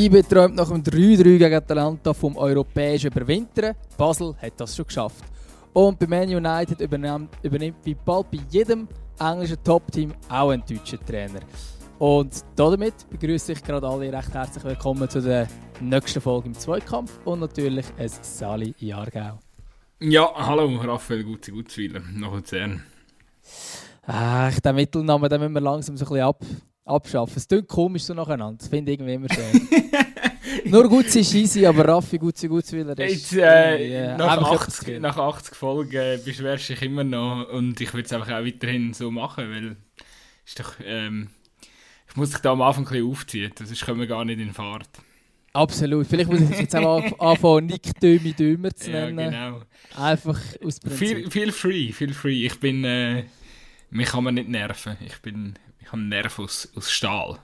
IB träumt nach dem 3-3 gegen Atalanta vom europäischen Überwintern. Basel hat das schon geschafft. Und bei Man United übernimmt, übernimmt wie bald bei jedem englischen Top-Team auch einen deutschen Trainer. Und damit begrüße ich gerade alle recht herzlich willkommen zu der nächsten Folge im Zweikampf und natürlich ein Sali Jahrgau. Ja, hallo Raphael Gutzi Gutzweiler, noch Luzern. Ach, den Mittelnamen den müssen wir langsam so ein bisschen ab, abschaffen. Es klingt komisch so nacheinander, das finde ich irgendwie immer schön. Nur Gutzi ist easy, aber Raffi Gutzi Gutzweiler ist... Jetzt, äh, nach, 80, nach 80 Folgen äh, beschwerst du dich immer noch und ich würde es einfach auch weiterhin so machen, weil ist doch... Ähm, ich muss dich da am Anfang ein bisschen aufziehen, sonst kommen wir gar nicht in Fahrt. Absolut. Vielleicht muss ich jetzt auch anfangen, Nick Dömi Dömer zu nennen. Ja, genau. Einfach aus Prinzip. Feel, feel free, feel free. Ich bin, äh, mich kann man nicht nerven. Ich bin, ich habe Nerven aus, aus Stahl.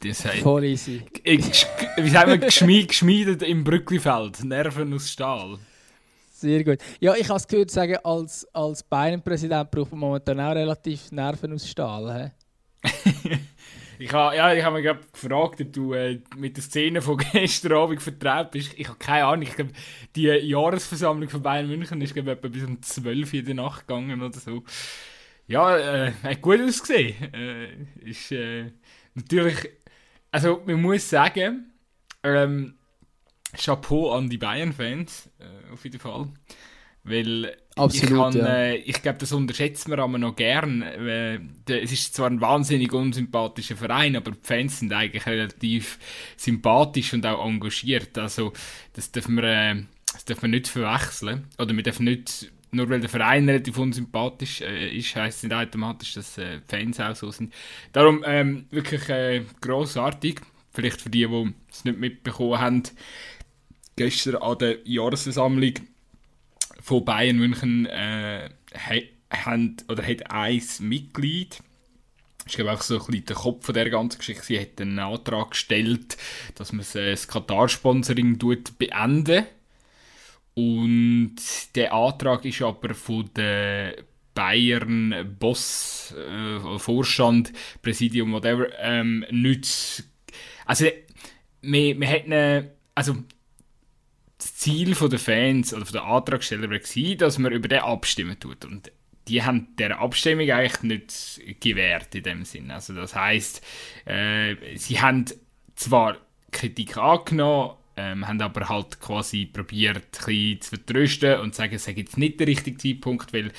Das heißt, Voll easy. Ich, wie sagen wir, geschmied, geschmiedet im Brücklifeld. Nerven aus Stahl. Sehr gut. Ja, ich habe es gehört sagen, als, als Bayern-Präsident braucht man momentan auch relativ Nerven aus Stahl. Ich habe ja, ich hab mich gefragt, ob du äh, mit der Szene von gestern Abend vertraut bist. Ich habe keine Ahnung. Ich glaube, die Jahresversammlung von Bayern München ist glaube etwa bis um 12 Uhr in der Nacht gegangen oder so. Ja, äh, hat gut ausgesehen. Äh, ist äh, natürlich, also man muss sagen, ähm, Chapeau an die Bayern-Fans, äh, auf jeden Fall. Weil Absolut, ich, ja. äh, ich glaube, das unterschätzt man aber noch gern. Äh, es ist zwar ein wahnsinnig unsympathischer Verein, aber die Fans sind eigentlich relativ sympathisch und auch engagiert. Also das darf man, äh, das darf man nicht verwechseln. Oder man darf nicht, nur weil der Verein relativ unsympathisch äh, ist, heisst es nicht automatisch, dass äh, Fans auch so sind. Darum ähm, wirklich äh, grossartig. Vielleicht für die, die es nicht mitbekommen haben, gestern an der Jahresversammlung von Bayern München äh, haben, oder hat ein Mitglied, ich glaube auch so ein bisschen der Kopf von der ganzen Geschichte, sie hat einen Antrag gestellt, dass man das Katar-Sponsoring beenden und der Antrag ist aber von der Bayern Boss, äh, Vorstand, Präsidium, whatever, ähm, nicht. Also, wir, wir hätten, also das Ziel der Fans oder der Antragsteller war, dass man über den abstimmen tut. Und die haben der Abstimmung eigentlich nicht gewährt in dem Sinn. Also das heißt, äh, sie haben zwar Kritik angenommen, ähm, haben aber halt quasi probiert, zu vertrösten und zu sagen, es sei jetzt nicht der richtige Zeitpunkt, weil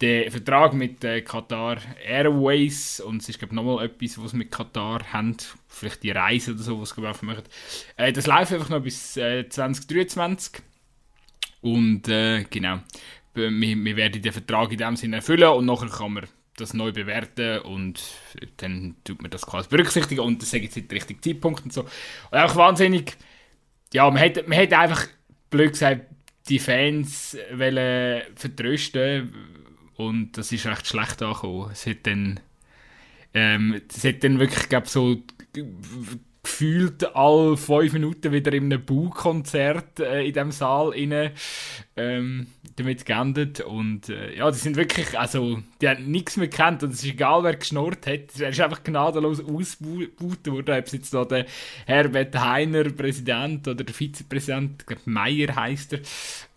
der Vertrag mit äh, Qatar Airways und es ist glaube nochmal etwas, was mit Qatar haben, vielleicht die Reise oder so, was sie machen möchten. Äh, das läuft einfach noch bis äh, 2023 und äh, genau, wir, wir werden den Vertrag in dem Sinne erfüllen und nachher kann man das neu bewerten und dann tut man das quasi berücksichtigen und das ich jetzt der richtige Zeitpunkt und so. Und auch wahnsinnig, ja, man hätte, man hätte einfach blöd gesagt, die Fans wollen vertrösten und das ist recht schlecht angekommen. Es hat dann, ähm, es hat dann wirklich, glaube so gefühlt alle fünf Minuten wieder in einem Baukonzert äh, in dem Saal rein, ähm, damit geendet. Und äh, ja, die sind wirklich, also die haben nichts mehr gekannt. Und es ist egal, wer geschnurrt hat, er ist einfach gnadenlos ausgebaut worden, ob es jetzt da der Herbert Heiner, Präsident oder der Vizepräsident, ich Meier heisst er,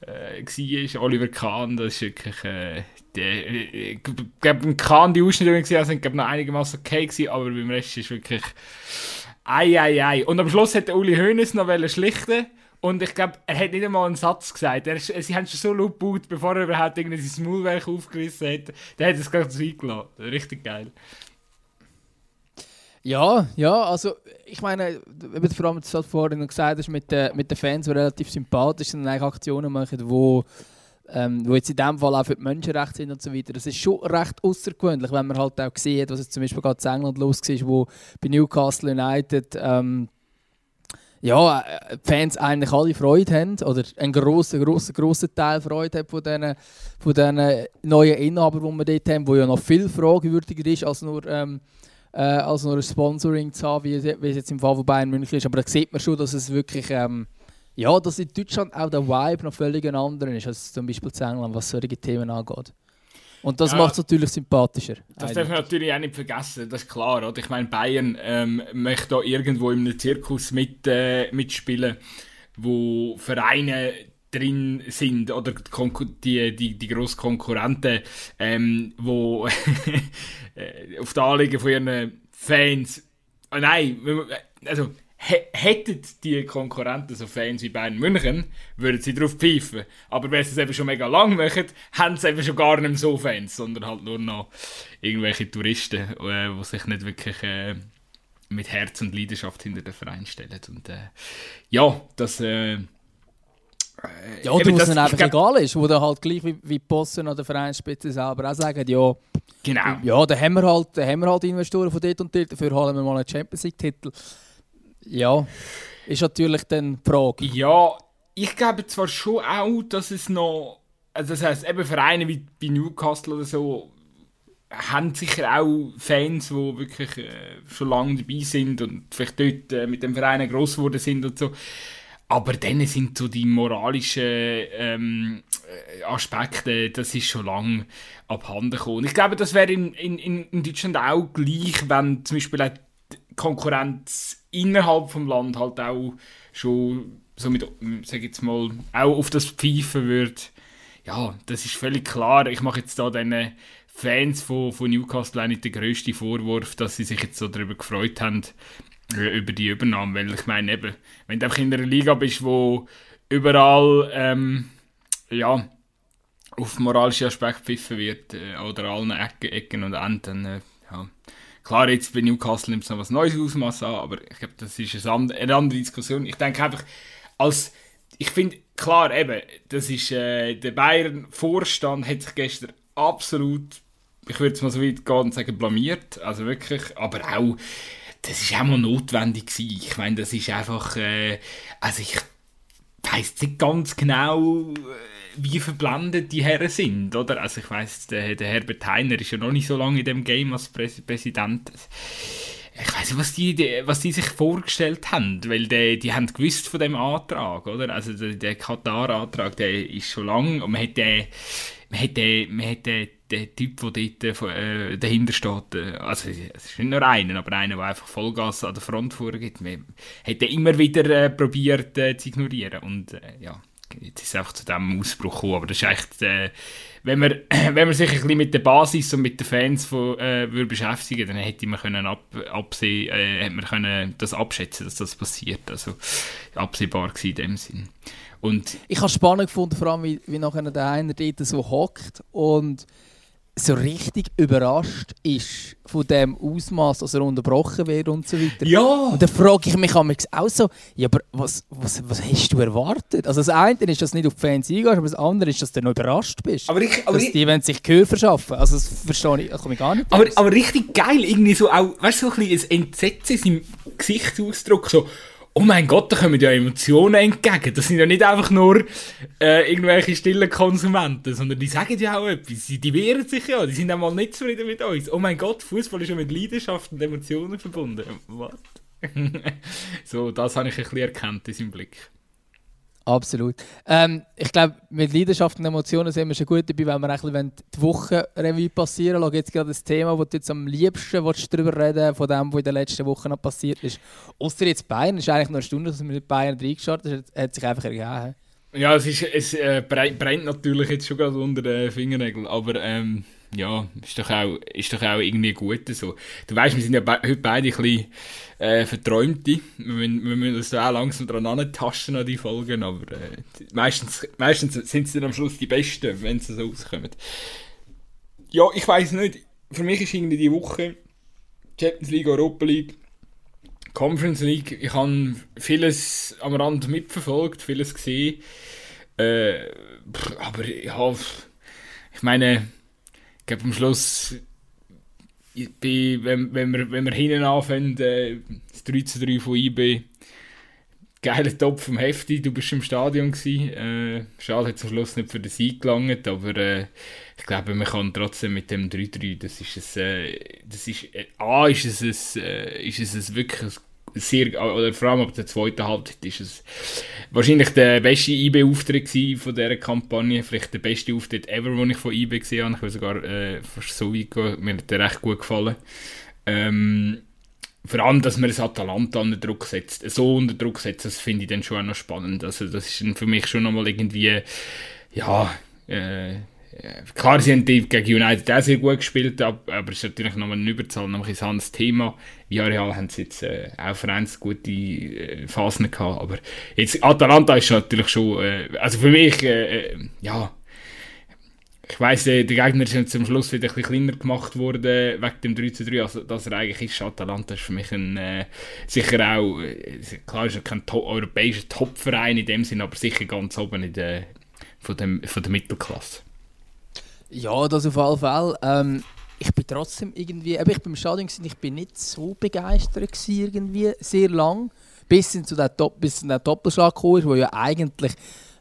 äh, war, Oliver Kahn, das ist wirklich, äh, der, äh, ich glaube, Kahn, die Ausschnitte, die ich gesehen habe, sind glaube noch einigermaßen okay gewesen, aber beim Rest ist wirklich Ei, ei, ei. Und am Schluss hat Uli Hoeneß noch schlichten und ich glaube, er hat nicht einmal einen Satz gesagt. Er, sie haben schon so laut gebaut, bevor er überhaupt irgendwie sein Maulwerk aufgerissen hat. Der hat es gerade eingeladen. Richtig geil. Ja, ja, also ich meine, vor allem, was du vorhin gesagt hast, mit, den, mit den Fans, die relativ sympathisch sind und eigentlich Aktionen machen, die ähm, wo jetzt in dem Fall auch für die Menschenrechte sind und so weiter. Das ist schon recht außergewöhnlich, wenn man halt auch sieht, was jetzt zum Beispiel gerade in England los war, wo bei Newcastle United ähm, ja, äh, Fans eigentlich alle Freude haben oder ein grosser, grosser, grosser Teil Freude hat von diesen, von diesen neuen Inhabern, die wir dort haben, wo ja noch viel fragwürdiger ist als nur, ähm, äh, als nur ein Sponsoring zu haben, wie, wie es jetzt im Fall von Bayern München ist. Aber da sieht man schon, dass es wirklich ähm, ja, dass in Deutschland auch der Vibe noch völlig ein anderer ist als zum Beispiel in England, was solche Themen angeht. Und das ja, macht es natürlich sympathischer. Das darf man natürlich auch nicht vergessen, das ist klar. Oder? Ich meine, Bayern ähm, möchte da irgendwo in einem Zirkus mit, äh, mitspielen, wo Vereine drin sind oder die, die, die grossen Konkurrenten, ähm, wo äh, auf die Anliegen von ihren Fans, oh nein, also hätten die Konkurrenten so Fans wie Bayern München, würden sie darauf pfeifen. Aber wenn sie es eben schon mega lang machen, haben sie eben schon gar nicht mehr so Fans, sondern halt nur noch irgendwelche Touristen, äh, die sich nicht wirklich äh, mit Herz und Leidenschaft hinter den Verein stellen. Und äh, ja, das... Äh, ja, oder was dann einfach glaub, egal ist, wo dann halt gleich wie, wie die Bossen oder Vereinsspitze selber auch sagen, ja, genau. ja, da haben wir halt, da haben wir halt Investoren von dort und dort, dafür holen wir mal einen Champions League-Titel. Ja, ist natürlich dann die Frage. Ja, ich glaube zwar schon auch, dass es noch, also das heisst, eben Vereine wie bei Newcastle oder so, haben sicher auch Fans, die wirklich äh, schon lange dabei sind und vielleicht dort äh, mit dem Verein gross geworden sind und so. Aber dann sind so die moralischen ähm, äh, Aspekte, das ist schon lange abhanden gekommen. Ich glaube, das wäre in, in, in Deutschland auch gleich, wenn zum Beispiel die Konkurrenz innerhalb vom Land halt auch schon so mit, sag jetzt mal, auch auf das pfeifen würde. Ja, das ist völlig klar. Ich mache jetzt da den Fans von, von Newcastle auch nicht den grössten Vorwurf, dass sie sich jetzt so darüber gefreut haben, äh, über die Übernahme, weil ich meine eben, wenn du einfach in einer Liga bist, wo überall ähm, ja, auf moralische Aspekte pfiffen wird äh, oder allen Ecken, Ecken und Enden, äh, ja. Klar, jetzt bei Newcastle nimmt es noch was Neues Ausmaß an, aber ich glaube, das ist eine andere Diskussion. Ich denke einfach, als ich finde, klar, eben, das ist äh, der Bayern-Vorstand hat sich gestern absolut, ich würde es mal so weit gehen und sagen, blamiert. Also wirklich, aber auch das war auch mal notwendig gewesen. Ich meine, das ist einfach, äh, also ich weiß nicht ganz genau, äh, wie verblendet die Herren sind, oder? Also ich weiß, der, der Herbert Heiner ist ja noch nicht so lange in dem Game als Präs Präsident. Ich weiß nicht, was die, was die sich vorgestellt haben, weil die, die haben gewusst von dem Antrag, oder? Also der, der Katar-Antrag, der ist schon lang und man hätte, man hätte, man hätte der Typ, der dort äh, dahinter steht, äh, also es ist nicht nur einer, aber einer, der einfach Vollgas an der Front vorgibt, man hat immer wieder äh, probiert äh, zu ignorieren und äh, ja, jetzt ist es einfach zu diesem Ausbruch gekommen, aber das ist echt, äh, wenn, man, wenn man sich ein bisschen mit der Basis und mit den Fans von, äh, würde beschäftigen dann hätte man können ab, absehen, äh, hätte man können das abschätzen, dass das passiert, also absehbar gewesen in dem Sinn. Und ich habe spannend gefunden, vor allem wie, wie nachher der einer dort so hockt und so richtig überrascht ist von dem Ausmaß, dass er unterbrochen wird und so weiter. Ja! Und dann frage ich mich auch so, ja, aber was, was, was hast du erwartet? Also das eine ist, dass du nicht auf die Fans eingehst, aber das andere ist, dass du noch überrascht bist. Aber ich, aber dass ich, die wollen sich Gehör verschaffen. Also das verstehe ich, das komme ich gar nicht aber, aber richtig geil, irgendwie so auch, weißt du, so ein bisschen ein Entsetzen in seinem Gesichtsausdruck, so oh mein Gott, da kommen ja Emotionen entgegen. Das sind ja nicht einfach nur äh, irgendwelche stillen Konsumenten, sondern die sagen ja auch etwas. Die, die wehren sich ja, die sind einmal nicht zufrieden mit uns. Oh mein Gott, Fußball ist ja mit Leidenschaft und Emotionen verbunden. Was? so, das habe ich ein bisschen erkannt in seinem Blick. Absolut. Ähm, ich glaube, mit Leidenschaft und Emotionen sind wir schon gut dabei, wenn wir die Woche Revue passieren lassen. Jetzt gerade das Thema, wo du jetzt am liebsten darüber reden von dem, was in den letzten Wochen noch passiert ist. Außer jetzt Bayern, es ist eigentlich nur eine Stunde, dass wir mit Bayern reingestartet haben, hat sich einfach ergeben. Ja, es, ist, es äh, brennt natürlich jetzt schon gerade unter den Fingernägeln, aber ähm, ja, ist doch, auch, ist doch auch irgendwie gut so. Du weißt, wir sind ja be heute beide ein bisschen äh, Verträumte. Wir, wir müssen uns da auch langsam dran antasten an die Folgen, aber äh, meistens, meistens sind sie dann am Schluss die Besten, wenn sie so rauskommen. Ja, ich weiß nicht. Für mich ist irgendwie die Woche Champions League, Europa League, Conference League. Ich habe vieles am Rand mitverfolgt, vieles gesehen. Äh, aber ja, ich meine, ich glaube am Schluss bin, wenn, wenn, wir, wenn wir hinten anfangen, äh, das 3 zu 3 von IB, geiler Topf vom Hefti, du bist im Stadion gewesen. Äh, schade, hat zum Schluss nicht für den Sieg gelangt, aber äh, ich glaube, man kann trotzdem mit dem 3-3, das ist es, äh, das ist, äh, A, ist es, äh, ist es wirklich ein sehr, oder vor allem ab der zweiten Halbzeit ist es wahrscheinlich der beste IB-Auftritt von dieser Kampagne, vielleicht der beste Auftritt ever, den ich von IB gesehen habe. Ich will sogar äh, fast so weit gehen, mir hat der recht gut gefallen. Ähm, vor allem, dass man das Atalanta unter Druck setzt, so unter Druck setzt, das finde ich dann schon auch noch spannend. Also das ist für mich schon nochmal irgendwie, ja, äh, klar, sie haben gegen United auch sehr gut gespielt, aber es ist natürlich nochmal eine Überzahl, noch ein anderes Thema. Ja, Real haben sie jetzt äh, auch Vereins gute äh, Phasen gehabt, aber jetzt Atalanta ist natürlich schon, äh, also für mich, äh, äh ja, ich weiss, äh, der Gegner ist zum Schluss wieder ein bisschen kleiner gemacht worden wegen dem 3 zu 3, also dass er eigentlich ist. Atalanta ist für mich ein, äh, sicher auch, äh, klar ist er kein to europäischer Topverein in dem Sinn, aber sicher ganz oben in der, von, dem, von der Mittelklasse. Ja, das auf jeden Fall. Ähm, ich bin trotzdem irgendwie, aber ich beim Stadion gewesen, ich bin nicht so begeistert gewesen, irgendwie, sehr lang, bis zu der, Top, bis der Doppelschlag kam, wo ja eigentlich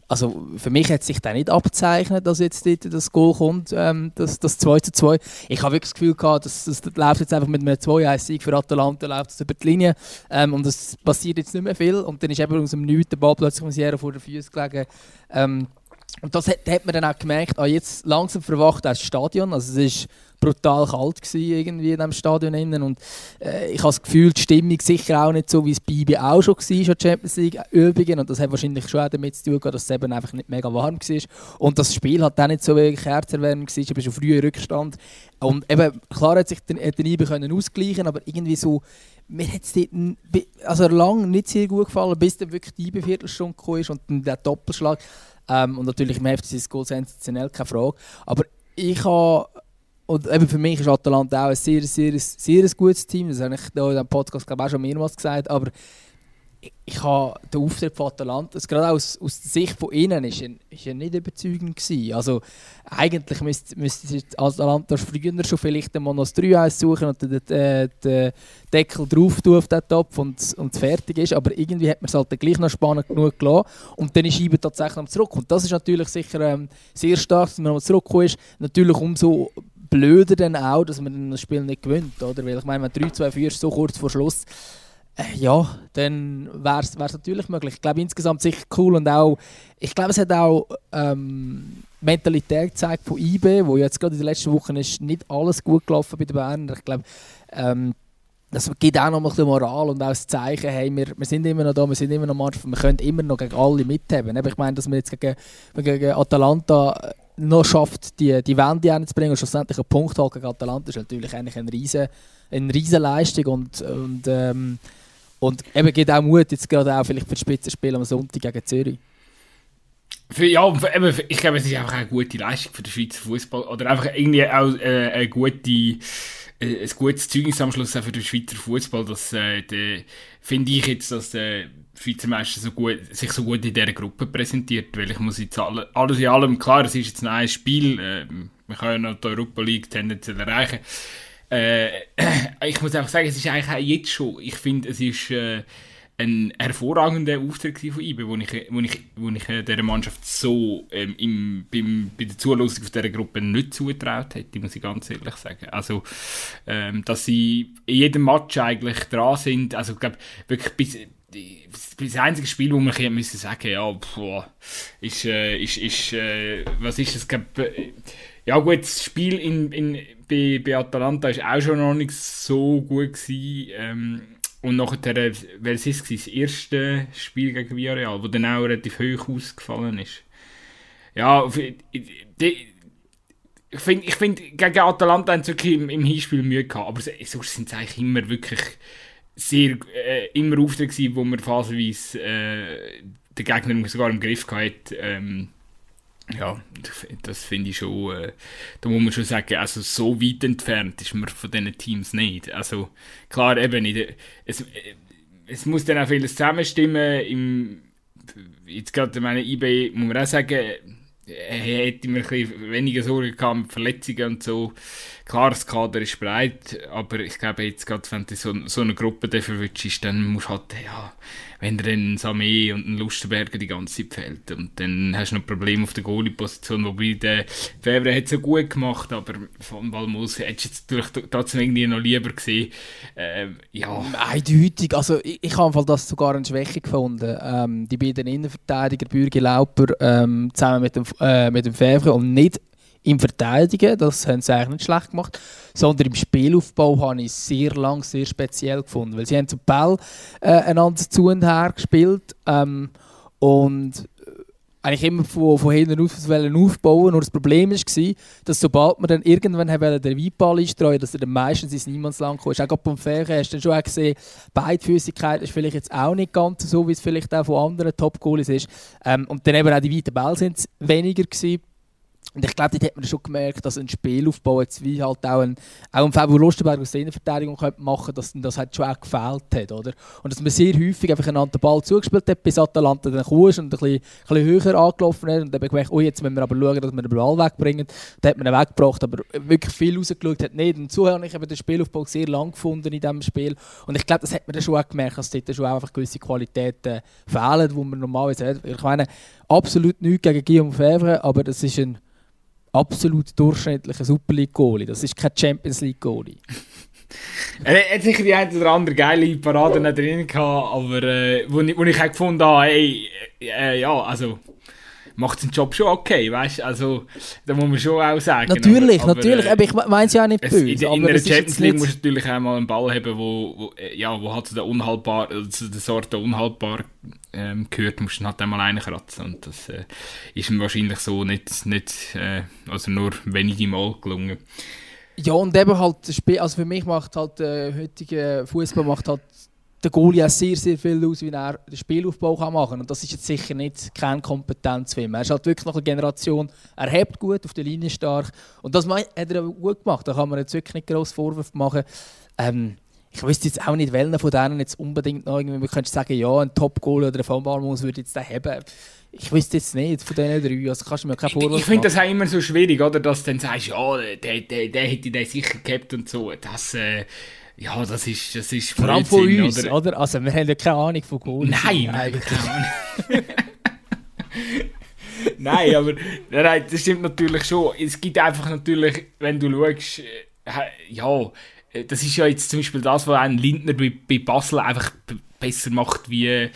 also für mich hat sich da nicht abzeichnet, dass jetzt dort das Goal kommt, ähm, das, das 2 zu 2. Ich habe wirklich das Gefühl gehabt, dass das, das läuft jetzt einfach mit einem 2-1-Sieg für Atalanta, läuft es über die Linie ähm, und es passiert jetzt nicht mehr viel und dann ist eben aus dem der Ball plötzlich von Sierra vor den Füßen gelegen. Ähm, und das hat, hat man dann auch gemerkt, ah, jetzt langsam verwacht das Stadion, also es ist brutal kalt irgendwie in diesem Stadion innen. und äh, ich habe das Gefühl, die Stimmung sicher auch nicht so, wie es IB auch schon war, schon Champions League Übungen. Und das hat wahrscheinlich schon auch damit zu tun, dass es eben einfach nicht mega warm war und das Spiel hat auch nicht so wirklich herzerwärmend war, bin schon früh in Rückstand. Und eben, klar hat sich der, der IB können ausgleichen aber irgendwie so mir hat es also lange nicht sehr gut gefallen, bis dann wirklich die IB-Viertelstunde kam und dann der Doppelschlag. Ähm, und natürlich im ist das Goal sensationell, keine Frage. Aber ich habe und eben für mich ist Atalanta auch ein sehr, sehr, sehr, sehr gutes Team. Das habe ich in diesem Podcast glaube ich, auch schon mehrmals gesagt. Aber ich, ich habe den Auftritt von Atalanta, gerade aus, aus der Sicht von innen, ist ist er nicht überzeugend gewesen. Also eigentlich müsste, müsste Atalanta früher schon vielleicht einmal noch das 3-1 suchen und den, den, den Deckel drauf tun auf den Topf und, und fertig ist. Aber irgendwie hat man es halt gleich noch spannend genug gelassen. Und dann ist Scheibe tatsächlich zurück. Und das ist natürlich sicher ähm, sehr stark, dass man zurückgekommen ist. Natürlich umso blöder dann auch, dass man das Spiel nicht gewinnt. Oder? Weil ich meine, wenn 3-2 führst, so kurz vor Schluss, äh, ja, dann wäre es natürlich möglich. Ich glaube insgesamt sicher cool und auch, ich glaube es hat auch ähm, Mentalität gezeigt von IB, wo jetzt gerade in den letzten Wochen ist nicht alles gut gelaufen bei den Bayern. Ich glaube, ähm, das gibt auch noch ein bisschen Moral und auch das Zeichen, hey, wir, wir sind immer noch da, wir sind immer noch Mannschaft, wir können immer noch gegen alle mithaben. Ich meine, dass wir jetzt gegen, gegen Atalanta noch schafft, die, die Wende hinzubringen und schlussendlich einen Punkt halt gegen Atalanta, ist natürlich eigentlich eine riesen, eine riesen Leistung und, und, ähm, und eben gibt auch Mut, jetzt gerade auch vielleicht für das Spitzenspiel am Sonntag gegen Zürich. Für, ja, eben, ich glaube, es ist einfach eine gute Leistung für den Schweizer Fußball oder einfach irgendwie auch äh, eine gute äh, ein gutes Zeugnis am Schluss auch für den Schweizer Fußball, dass äh, finde ich jetzt, dass der Schweizer Meister so gut, sich so gut in dieser Gruppe präsentiert, weil ich muss jetzt alle, alles in allem, klar, es ist jetzt ein Spiel, äh, wir können ja noch die Europa League tendenziell erreichen, äh, ich muss einfach sagen, es ist eigentlich auch jetzt schon, ich finde, es ist äh, ein hervorragender Auftritt von IBE, wo ich, wo ich, wo ich äh, dieser Mannschaft so ähm, im, beim, bei der Zulosung dieser Gruppe nicht zugetraut hätte, muss ich ganz ehrlich sagen. Also, ähm, dass sie in jedem Match eigentlich dran sind, also ich glaube, wirklich bis, das einzige Spiel, wo man hier müssen sagen, ja, boah, ist, äh, ist, ist äh, was ist das, äh, ja gut, das Spiel in, in, bei, bei Atalanta ist auch schon noch nicht so gut gewesen, ähm, und nachher, welches ist das erste Spiel gegen Villarreal, wo dann auch relativ hoch ausgefallen ist. Ja, ich finde, ich find, gegen Atalanta haben sie wirklich im, im Hinspiel Mühe gehabt, aber sonst sind es eigentlich immer wirklich sehr, äh, immer Auftritte gewesen, wo man phasenweise äh, den Gegner sogar im Griff hatte. Ähm, ja, das finde ich schon, äh, da muss man schon sagen, also so weit entfernt ist man von diesen Teams nicht. Also klar, eben, nicht, es, es muss dann auch vieles zusammenstimmen. Im, jetzt gerade meine eBay, muss man auch sagen, hätte mir ein weniger Sorgen gehabt mit Verletzungen und so. Klar, das Kader ist breit, aber ich glaube jetzt gerade, wenn du so, so eine Gruppe dafür wünschst, dann musst du halt, ja, wenn dir dann ein Samé und ein Lustenberger die ganze Zeit fehlt. Und dann hast du noch Probleme auf der Goalie-Position, wobei der Febrer hat es so gut gemacht, aber von Balmos hättest du jetzt trotzdem irgendwie noch lieber gesehen. Ähm, ja. Eindeutig, also ich, ich habe das sogar eine Schwäche gefunden. Ähm, die beiden Innenverteidiger, Bürger Lauper, ähm, zusammen mit dem, äh, mit dem Febrer und nicht im Verteidigen, das haben sie eigentlich nicht schlecht gemacht, sondern im Spielaufbau habe ich es sehr lang sehr speziell gefunden, weil sie haben zum Ball äh, einander zu und her gespielt ähm, und äh, eigentlich immer von, von hinten auf aufbauen. Nur das Problem war, dass sobald man dann irgendwann den Weitball einstreuen dass er dann meistens ins Niemandsland kommt. Auch gerade beim Ferien hast du dann schon auch gesehen, Beidfüßigkeit ist vielleicht jetzt auch nicht ganz so, wie es vielleicht auch von anderen Top-Goalies ist. Ähm, und dann eben auch die weiten Bälle sind weniger gewesen. Und ich glaube, dort hat man schon gemerkt, dass ein Spielaufbau jetzt wie halt auch ein, auch ein Fabio Lustenberg aus der Innenverteidigung machen könnte, dass das halt schon auch gefehlt hat, oder? Und dass man sehr häufig einfach einander den Ball zugespielt hat, bis Atalanta dann kam und ein bisschen, ein bisschen höher angelaufen ist und dann gemerkt, oh, jetzt müssen wir aber schauen, dass wir den Ball wegbringen. Dann hat man ihn weggebracht, aber wirklich viel rausgeschaut hat nicht. Und so habe ich eben den Spielaufbau sehr lang gefunden in diesem Spiel. Und ich glaube, das hat man dann schon auch gemerkt, dass dort schon einfach gewisse Qualitäten fehlen, die man normalerweise hat. Ich meine, absolut nichts gegen Guillaume Favre, aber das ist ein absolut durchschnittlicher Super League-Goalie. Das ist kein Champions League-Goalie. er hat sicher die eine oder andere geile Parade drin gehabt, aber äh, wo, ich, wo ich auch gefunden habe, hey, äh, ja, also macht seinen Job schon okay, weißt Also, da muss man schon auch sagen. Natürlich, aber, natürlich. Äh, aber ich meine es ja nicht böse. In, in einer Champions League musst du natürlich auch mal einen Ball haben, wo, wo, äh, ja, wo halt zu der unhaltbar, zu der Sorte unhaltbar ähm, gehört, musst du halt einmal reinkratzen. Und das äh, ist ihm wahrscheinlich so nicht, nicht äh, also nur wenige Mal gelungen. Ja, und eben halt, also für mich macht halt der äh, heutige Fußball macht halt der Goalie auch sehr, sehr viel aus, wie er den Spielaufbau kann machen kann. Und das ist jetzt sicher nicht keine Kompetenz für ihn. Er ist halt wirklich noch eine Generation, er hebt gut, auf der Linie stark. Und das hat er gut gemacht. Da kann man jetzt wirklich nicht groß Vorwürfe machen. Ähm, ich wüsste jetzt auch nicht, welchen von denen jetzt unbedingt noch irgendwie, man könnte sagen, ja, ein Top-Goal oder ein Fallballmus würde jetzt da haben. Ich wüsste jetzt nicht von diesen drei, also kannst du mir keinen Vorwurf Ich, ich finde das auch immer so schwierig, oder, dass du dann sagst, ja, der, der, der hätte den sicher gehabt und so. Das, äh, ja, das ist, das ist Vor allem von uns, oder? oder? Also wir haben ja keine Ahnung von Goalies. Nein, keine Ahnung. nein, aber nein, das stimmt natürlich schon. Es gibt einfach natürlich, wenn du schaust, äh, ja, äh, das ist ja jetzt zum Beispiel das, was ein Lindner bei, bei Basel einfach besser macht wie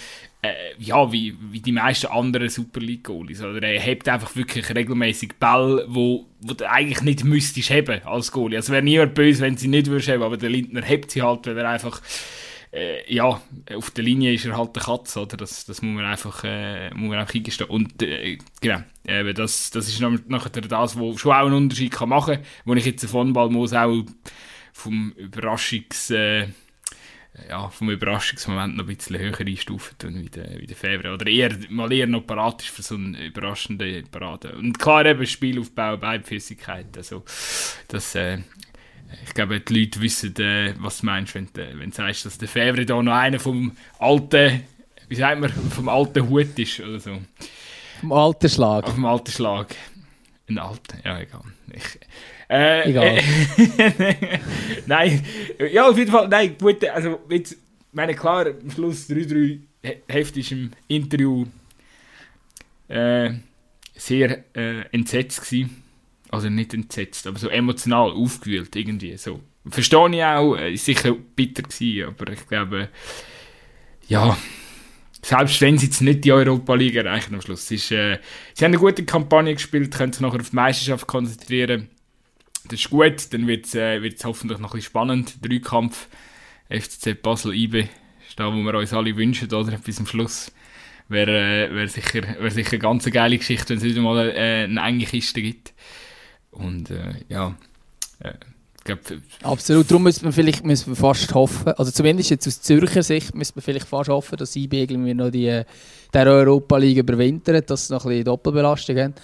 äh, ja, wie, wie die meisten anderen Super League Goalies. Oder er hebt einfach wirklich regelmäßig Ball, wo, wo du eigentlich nicht müsstest haben als Goalie. Also wäre niemand böse, wenn sie nicht würdest haben, aber der Lindner hebt sie halt, weil er einfach äh, ja, auf der Linie ist er halt der Katz, oder? Das, das muss man einfach, äh, muss man einfach eingestehen. Und äh, genau, äh, das, das ist nachher das, was schon auch einen Unterschied kann machen kann, wo ich jetzt von Ball muss auch vom Überraschungs... Ja, vom Überraschungsmoment noch ein bisschen höher einstufen tun wie der, wie der Februar. Oder eher, mal eher noch parat ist für so eine überraschende Parade. Und klar eben Spielaufbau, Beidfüßigkeit. Also, das, äh, ich glaube, die Leute wissen, äh, was du meinst, wenn du, wenn du sagst, dass der Februar da noch einer vom alten, wie sagt man, vom alten Hut ist oder so. Vom alten Schlag. Vom alten Schlag. Ein alter, ja, egal. Ich, äh, Egal. Äh, nein, ja, auf jeden Fall, nein, gut, also, jetzt, meine, klar, am Schluss 3-3 Heft ist im Interview äh, sehr äh, entsetzt gewesen. Also nicht entsetzt, aber so emotional aufgewühlt irgendwie, so. Verstehe ich auch, äh, ist sicher bitter gewesen, aber ich glaube, ja, selbst wenn sie jetzt nicht die Europa League erreichen am Schluss. Ist, äh, sie haben eine gute Kampagne gespielt, können sich nachher auf die Meisterschaft konzentrieren. Das ist gut, dann wird es äh, hoffentlich noch ein bisschen spannend. Dreikampf FCZ Basel IB ist da, wo wir uns alle wünschen, oder? Bis zum Schluss. Wäre äh, wär sicher, wär sicher eine ganz geile Geschichte, wenn es wieder mal äh, eine enge Kiste gibt. Und äh, ja, äh, Absolut, darum müssen wir vielleicht müssen wir fast hoffen, also zumindest jetzt aus Zürcher Sicht müssen wir vielleicht fast hoffen, dass IB irgendwie noch die der Europa League überwintert, dass sie noch ein bisschen Doppelbelastung haben.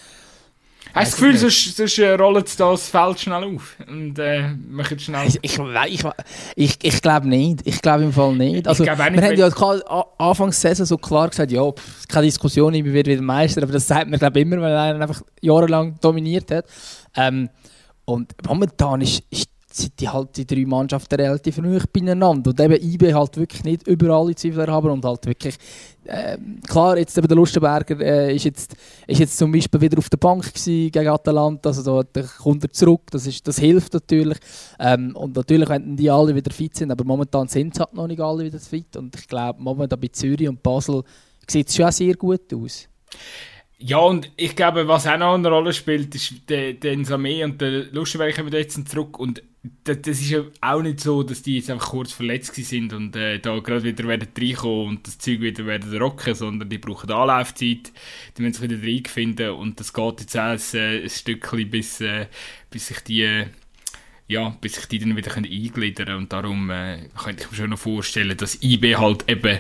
Hast du das Gefühl, sonst, sonst äh, sie das Feld schnell auf und äh, machen schnell... Ich, ich, ich, ich, glaube nicht. Ich glaube im Fall nicht. Also, ich nicht, wir haben ja Anfangs Saison so klar gesagt, ja, pff, keine Diskussion, ich werde wieder Meister, aber das sagt man glaube immer, weil er einfach jahrelang dominiert hat. Ähm, und momentan ist, ist sind die, halt die drei Mannschaften relativ ruhig beieinander. Und eben IB halt wirklich nicht überall die Zweifel haben und halt wirklich, äh, klar, jetzt eben der Lustenberger äh, ist, jetzt, ist jetzt zum Beispiel wieder auf der Bank gegen Atalanta, also da, kommt er zurück, das, ist, das hilft natürlich. Ähm, und natürlich, wenn die alle wieder fit sind, aber momentan sind sie halt noch nicht alle wieder fit und ich glaube, momentan bei Zürich und Basel sieht es schon sehr gut aus. Ja, und ich glaube, was auch noch eine Rolle spielt, ist der, der Nsame und der Lustenberg kommen jetzt zurück und das, das, ist ja auch nicht so, dass die jetzt einfach kurz verletzt sind und äh, da gerade wieder werden reinkommen und das Zeug wieder werden rocken, sondern die brauchen Anlaufzeit, die müssen sich wieder reinfinden und das geht jetzt auch ein, äh, ein Stückchen, bis, äh, bis sich die ja, bis sich die dann wieder eingliedern können und darum äh, könnte ich mir schon noch vorstellen, dass IB halt eben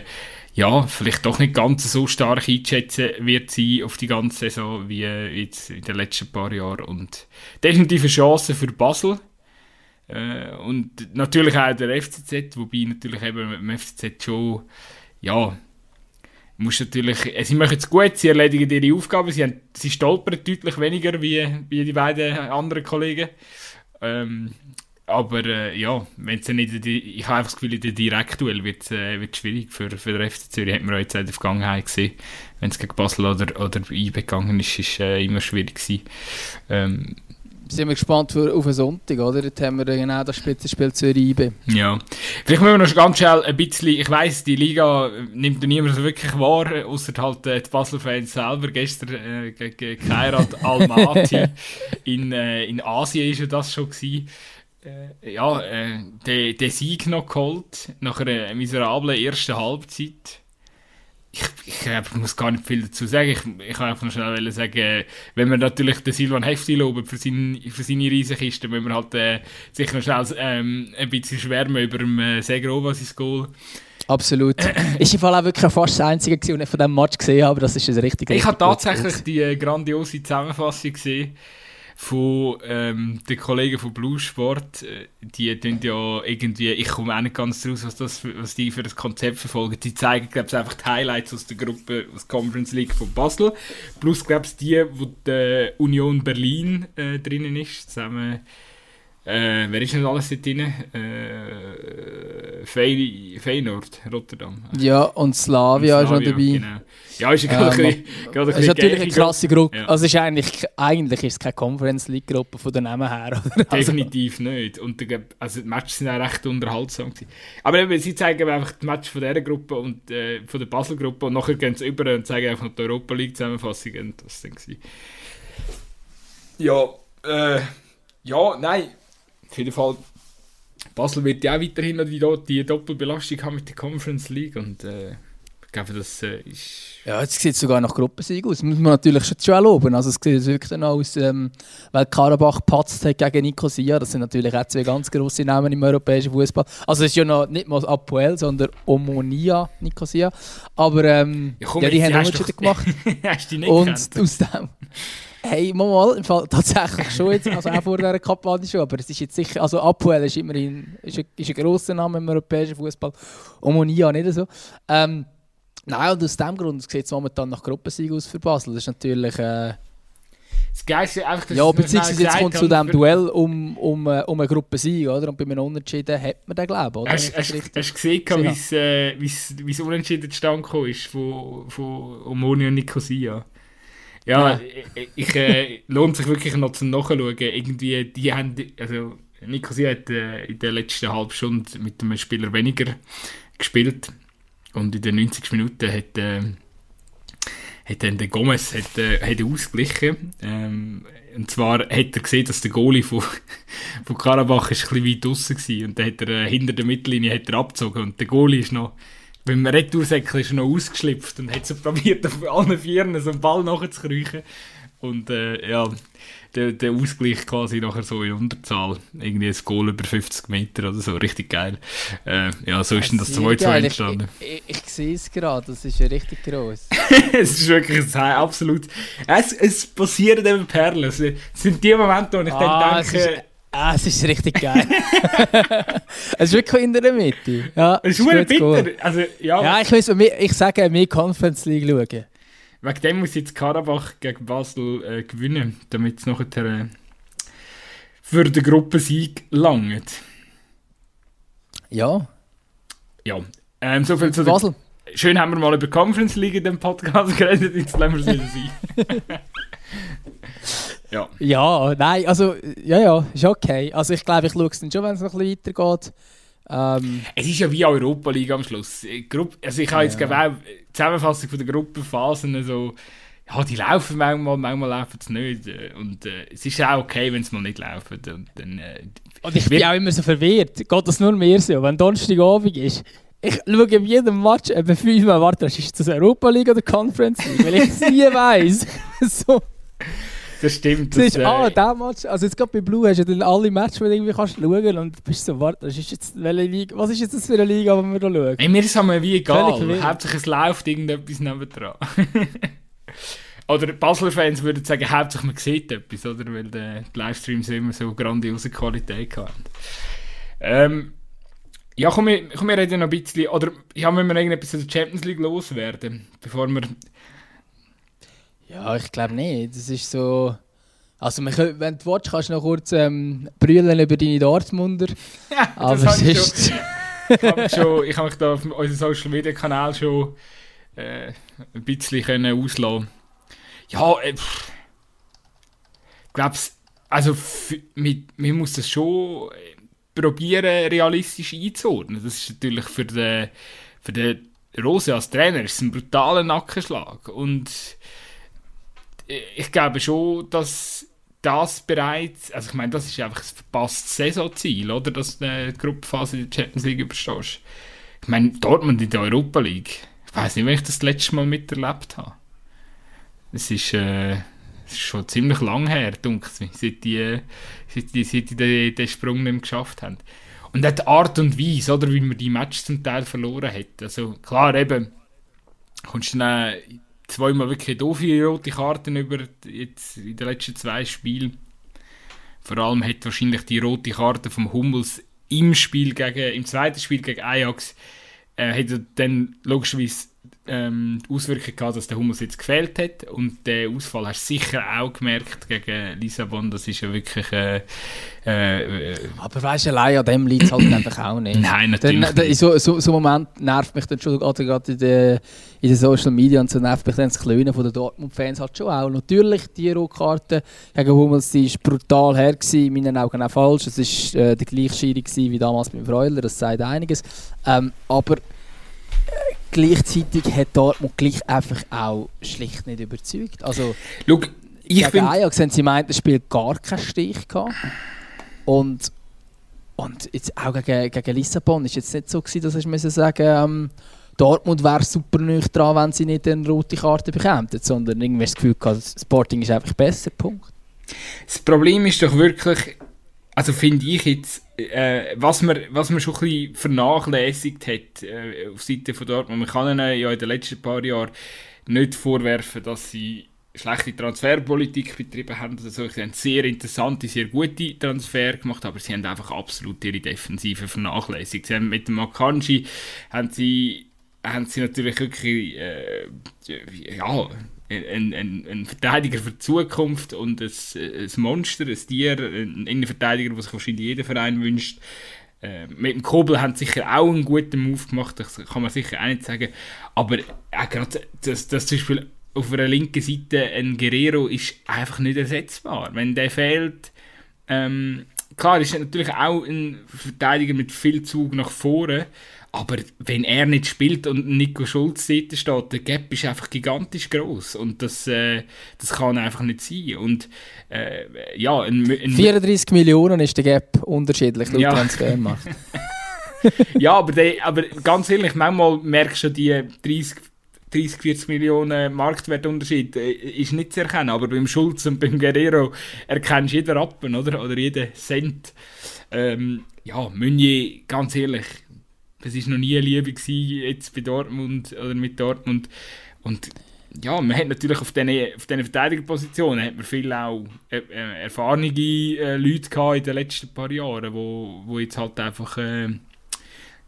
ja, vielleicht doch nicht ganz so stark einschätzen wird sie auf die ganze Saison wie jetzt in den letzten paar Jahren. Und definitiv eine Chance für Basel. Äh, und natürlich auch der FCZ, wobei natürlich eben im FCZ schon, ja, muss natürlich, sie machen es gut, sie erledigen ihre Aufgaben, sie, sie stolpern deutlich weniger wie, wie die beiden anderen Kollegen. Ähm, aber äh, ja, wenn es nicht, ich habe einfach das Gefühl, in der Direktduell wird es äh, schwierig für, für den FC Zürich, hat man auch jetzt in der Vergangenheit gesehen. Wenn es gegen Basel oder, oder IB gegangen ist, ist äh, immer schwierig gewesen. Ähm, sind wir gespannt für, auf den Sonntag, oder? Jetzt haben wir genau das Spitzenspiel Zürich IB. Ja. Vielleicht müssen wir noch ganz schnell ein bisschen, ich weiss, die Liga nimmt niemand so wirklich wahr, außer halt äh, die Basel-Fans selber. Gestern äh, gegen Kairat Almaty in, äh, in Asien war das schon gewesen äh, ja, äh, den, den Sieg noch geholt, nach einer miserablen ersten Halbzeit. Ich, ich, ich, muss gar nicht viel dazu sagen. Ich, ich kann einfach noch schnell sagen, wenn wir natürlich den Silvan Hefti loben für, sein, für seine Riesenkiste, wenn wir halt äh, sich noch schnell ähm, ein bisschen schwärmen über dem äh, Segrova sein Goal. Absolut. ist im Fall auch wirklich fast das Einzige, was ich von diesem Match gesehen habe, das ist ein richtig Ich habe tatsächlich die äh, grandiose Zusammenfassung gesehen von ähm, den Kollegen von Blue Sport, äh, die tun ja irgendwie, ich komme auch nicht ganz raus, was, das, was die für das Konzept verfolgen. Die zeigen, glaube ich, einfach die Highlights aus der Gruppe, aus der Conference League von Basel, plus, glaube ich, die, wo die Union Berlin äh, drinnen ist, zusammen äh, wer ist denn alles dort drin? Äh, Fey Feyenoord, Rotterdam. Ja, und Slavia, ist noch dabei. Genau. Ja, ist, ja ähm, ein bisschen, ist natürlich eine krasse Gruppe. Ja. Also ist eigentlich, eigentlich ist es keine Conference League Gruppe von den Namen her. Oder? Also Definitiv nicht. Und also die Matches sind auch recht unterhaltsam gewesen. Aber eben, sie zeigen einfach die Matches von dieser Gruppe und äh, von der Basel Gruppe und nachher gehen sie über und zeigen einfach noch die Europa League Zusammenfassung und das dann Ja, äh, ja, nein auf jeden Fall, Basel wird ja auch weiterhin noch die, die Doppelbelastung haben mit der Conference League und äh, ich glaube, das äh, ist... Ja, jetzt sieht es sogar nach Gruppensieg aus. Das muss man natürlich schon, schon loben. Also es sieht wirklich dann aus, ähm, weil Karabach patzt hat gegen Nicosia. Das sind natürlich auch zwei ganz grosse Namen im europäischen Fußball. Also es ist ja noch nicht mal Apoel, sondern Omonia Nicosia. Aber ähm, ja, komm, ja, die haben Unterschiede gemacht. hast du die nicht Und aus dem... Hey, mal, im Fall tatsächlich schon jetzt, also auch vor dieser Kampagne schon, aber es ist jetzt sicher, also Apoel ist immerhin ist ein, ist ein grosser Name im europäischen Fußball, Omonia nicht so. Ähm, nein, und aus diesem Grund sieht es momentan nach Gruppensieg aus für Basel. Das ist natürlich... Äh, das Geilste einfach, dass Ja, beziehungsweise jetzt kommt zu diesem Duell um, um, äh, um einen Gruppensieg, oder? Und bei einem Unentschieden hat man den, glaube ich, Hast, du gesehen, wie es äh, Unentschieden zustande gekommen ist von, von Omonia und Nicosia? Ja, ich, ich äh, lohnt sich wirklich noch zum Nachschauen. Irgendwie, die haben, also Nicosia hat äh, in der letzten halben Stunde mit einem Spieler weniger gespielt und in den 90 Minuten hat, äh, hat dann der Gomez hat, äh, hat ausgeglichen. Ähm, und zwar hat er gesehen, dass der Goalie von, von Karabach ist ein bisschen weit draußen war und dann hat er äh, hinter der Mittellinie hat er abgezogen und der Goalie ist noch beim Retoursäckchen ist er noch ausgeschlüpft und hat so probiert, auf allen Vieren so einen Ball nachzukriechen. Und äh, ja, der, der Ausgleich quasi nachher so in Unterzahl. Irgendwie ein Goal über 50 Meter oder so, richtig geil. Äh, ja, so ist denn das 2-2 entstanden. Ich, ich, ich, sehe es gerade, das ist ja richtig groß. es ist wirklich ein, absolut. Es, es passieren eben Perlen. Es sind die Momente, wo ich ah, dann denke. Ah, es ist richtig geil. es ist wirklich in der Mitte. Ja, es ist super bitter. Also, ja. ja, ich, weiss, ich sage, mehr Conference League schauen. Wegen dem muss jetzt Karabach gegen Basel äh, gewinnen, damit es nachher äh, für den Gruppensieg langt. Ja. Ja. Ähm, so viel zu Basel. Schön haben wir mal über Conference League in dem Podcast geredet, jetzt lassen wir es wieder sein. ja. Ja, nein, also, ja, ja, ist okay. Also ich glaube, ich schaue es dann schon, wenn es noch ein bisschen weitergeht. Ähm, es ist ja wie Europa League am Schluss. Also ich habe jetzt ja. auch die Zusammenfassung von der Gruppenphasen so, ja, die laufen manchmal, manchmal laufen sie nicht. Und äh, es ist auch okay, wenn sie mal nicht laufen. Und, dann, äh, und ich bin auch immer so verwirrt. Geht das nur mir so? Wenn Donnerstagabend ist, ich schaue in jedem Match etwa fünfmal, warte, ist das Europa League oder Conference League? Weil ich es nie weiss. so. Das stimmt. Das, ist, äh, ah, der Match, also jetzt gerade bei Blue hast du dann alle Matches, die du irgendwie kannst schauen und bist so, warte, das ist jetzt, welche Liga, was ist jetzt das für eine Liga, die wir da schauen? Hey, mir ist es wie egal, hauptsächlich es läuft irgendetwas nebendran. oder Basler-Fans würden sagen, hauptsächlich man sieht etwas, oder? Weil die, die Livestreams immer so grandiose Qualität haben. Ähm, ja, komm, wir, komm, wir reden noch ein bisschen, oder ja, müssen wir irgendetwas in der Champions League loswerden, bevor wir ja, ich glaube nicht. Das ist so. Also, können, wenn du willst, kannst du noch kurz ähm, brüllen über deine Dortmunder. Ja, Aber ist. ich habe mich, schon, ich hab mich da auf unserem Social Media Kanal schon äh, ein bisschen können auslassen. Ja, äh, ich glaube, also mit, man muss das schon äh, probieren, realistisch einzuordnen. Das ist natürlich für den, für den Rose als Trainer ist ein brutaler Nackenschlag. Und ich glaube schon, dass das bereits, also ich meine, das ist einfach ein verpasstes Saisonziel, oder, dass du die Gruppenphase in der Champions League überstehst. Ich meine, Dortmund in der Europa League, ich weiß nicht, wenn ich das, letzte Mal miterlebt habe. Es ist, äh, ist schon ziemlich lang her, denke ich, seit die, seit die, seit die den, den Sprung nicht mehr geschafft haben. Und auch die Art und Weise, oder, wie man die Matches zum Teil verloren hat. Also klar, eben, kommst du dann zweimal wirklich doofe rote Karten über jetzt in den letzten zwei Spielen. Vor allem hat wahrscheinlich die rote Karte vom Hummels im Spiel gegen, im zweiten Spiel gegen Ajax, äh, hat er dann logischerweise ähm, die Auswirkung gehabt, dass der Hummels jetzt gefehlt hat. Und der Ausfall hast du sicher auch gemerkt gegen Lissabon. Das ist ja wirklich. Äh, äh, Aber weißt du, allein an dem liegt es halt einfach auch nicht. Nein, natürlich. Dann, dann, so, so, so Moment nervt mich dann schon gerade in den, in den Social Media und so nervt mich dann das Klönen von den Dortmund-Fans halt schon auch. Natürlich, die Rotkarte gegen Hummels die ist brutal her, gewesen, in meinen Augen auch falsch. Es war äh, der gleiche Schiri wie damals mit Freuler, das sagt einiges. Ähm, aber gleichzeitig hat Dortmund gleich einfach auch schlicht nicht überzeugt. Also, Schau, ich gegen Ajax haben sie meint, das Spiel gar keinen Stich gehabt. Und, und jetzt auch gegen, gegen Lissabon ist jetzt nicht so gewesen, dass ich müssen sagen ähm, Dortmund wäre super nicht dran, wenn sie nicht eine rote Karte bekämen, sondern irgendwie das Gefühl gehabt, Sporting ist einfach besser, Punkt. Das Problem ist doch wirklich, also finde ich jetzt, äh, was, man, was man schon ein bisschen vernachlässigt hat äh, auf Seite von Dortmund, man kann ihnen ja in den letzten paar Jahren nicht vorwerfen, dass sie schlechte Transferpolitik betrieben haben. Also sie haben sehr interessante, sehr gute Transfer gemacht, aber sie haben einfach absolut ihre Defensive vernachlässigt. Sie haben mit dem Akanji haben sie, haben sie natürlich wirklich äh, ja, ein, ein, ein, Verteidiger für die Zukunft und ein, ein Monster, ein Tier, ein Innenverteidiger, was sich wahrscheinlich jeder Verein wünscht. Äh, mit dem Kobel haben sie sicher auch einen guten Move gemacht, das kann man sicher auch nicht sagen. Aber äh, gerade das, das zum Beispiel auf einer linken Seite ein Guerrero ist einfach nicht ersetzbar. Wenn der fehlt, ähm, klar ist er natürlich auch ein Verteidiger mit viel Zug nach vorne, aber wenn er nicht spielt und Nico Schulz Seite steht, der Gap ist einfach gigantisch groß und das, äh, das kann einfach nicht sein. Und äh, ja, ein, ein 34 Millionen ist der Gap unterschiedlich laut ja. Transfermarkt. ja, aber, der, aber ganz ehrlich, manchmal merkst du die 30 30, 40 Millionen Marktwertunterschied äh, ist nicht zu erkennen, aber beim Schulz und beim Guerrero erkennst du jeden Rappen, oder? Oder jeden Cent. Ähm, ja, Meunier, ganz ehrlich, das war noch nie eine Liebe gewesen, jetzt bei Dortmund oder mit Dortmund. Und ja, man hat natürlich auf diesen auf Verteidigerpositionen hat man viel auch äh, äh, erfahrene äh, Leute gehabt in den letzten paar Jahren, wo, wo jetzt halt einfach äh,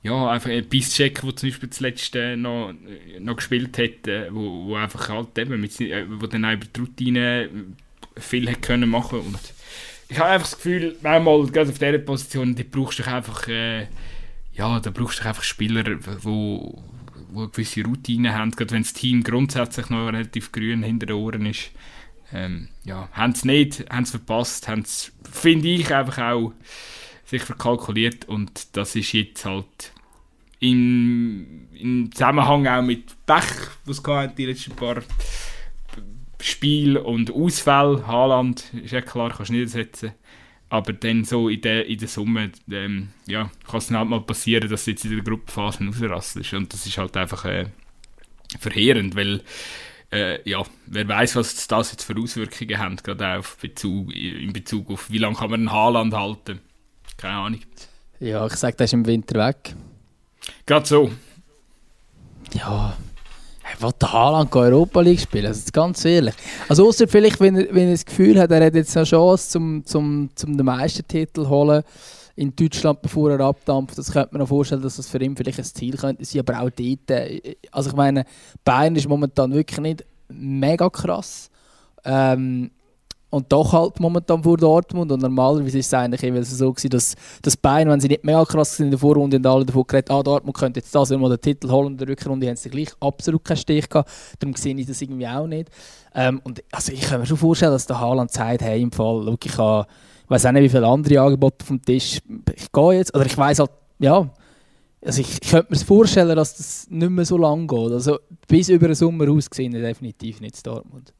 ja, einfach ein Pisscheck, der zum Beispiel zuletzt äh, noch, noch gespielt hat, äh, wo, wo einfach halt eben, mit, äh, wo dann auch über die Routine viel hat können machen und ich habe einfach das Gefühl, manchmal, gerade auf dieser Position, die brauchst du einfach, äh, ja, da brauchst du einfach Spieler, wo, wo eine gewisse Routine haben, gerade wenn das Team grundsätzlich noch relativ grün hinter den Ohren ist. Ähm, ja, haben es nicht, haben es verpasst, haben es, finde ich, einfach auch sich verkalkuliert und das ist jetzt halt im, im Zusammenhang auch mit Pech, was es die letzten paar Spiele und Ausfälle, Haaland, ist ja klar, kannst du nicht ersetzen. Aber dann so in der, in der Summe ähm, ja, kann es halt mal passieren, dass du jetzt in der Gruppenphase ausrasselst. Und das ist halt einfach äh, verheerend, weil äh, ja, wer weiß, was das jetzt für Auswirkungen hat, gerade auch Bezug, in Bezug auf, wie lange kann man einen Haaland halten. Keine Ahnung. Ja, ich sage, der ist im Winter weg. Gerade so. Ja, will der Haaland Europa League spielen, also ganz ehrlich. Also außer vielleicht, wenn er, wenn er das Gefühl hat, er hat jetzt eine Chance, zum, zum, zum den Meistertitel zu holen in Deutschland, bevor er abdampft. Das könnte man noch vorstellen, dass das für ihn vielleicht ein Ziel könnte sein, aber auch dort, äh, also ich meine, Bayern ist momentan wirklich nicht mega krass. Ähm, und doch halt momentan vor Dortmund. Und normalerweise ist es eigentlich immer so gewesen, dass, dass Bayern, wenn sie nicht mehr krass sind in der Vorrunde, und alle davon geredet, ah, Dortmund könnte jetzt das mal den Titel holen in der Rückrunde, haben sie gleich absolut keinen Stich gehabt. Darum sehe ich das irgendwie auch nicht. Ähm, und also ich kann mir schon vorstellen, dass der Haaland sagt, hey, im Fall, schau, ich ich weiß auch nicht, wie viele andere Angebote vom Tisch, ich gehe jetzt, oder ich weiß halt, ja, also ich, ich könnte mir vorstellen, dass das nicht mehr so lange geht. Also bis über den Sommer ausgesehen, definitiv nicht Dortmund.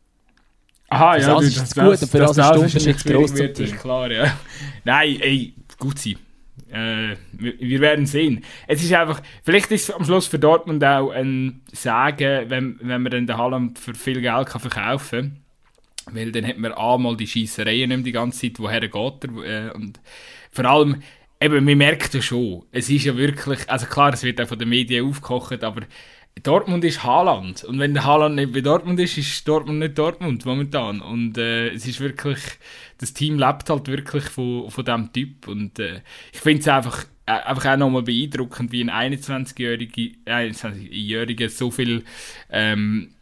Aha, ja, das, ist das, gut, und für das, das, das ist nicht groß wird, ist klar, ja. Nein, ey, gut sein. Äh, wir, wir, werden sehen. Es ist einfach, vielleicht ist es am Schluss für Dortmund auch ein Sagen, wenn, wenn man dann den Haaland für viel Geld kann verkaufen kann. Weil dann hat man einmal die Schießereien nicht die ganze Zeit, woher geht er. Äh, und vor allem, eben, man merkt ja schon, es ist ja wirklich, also klar, es wird auch von den Medien aufgekocht, aber Dortmund ist Haaland. Und wenn Haaland nicht bei Dortmund ist, ist Dortmund nicht Dortmund momentan. Und äh, es ist wirklich, das Team lebt halt wirklich von, von diesem Typ. Und äh, ich finde es einfach, äh, einfach auch nochmal beeindruckend, wie ein 21-Jähriger 21 so viel. Ähm,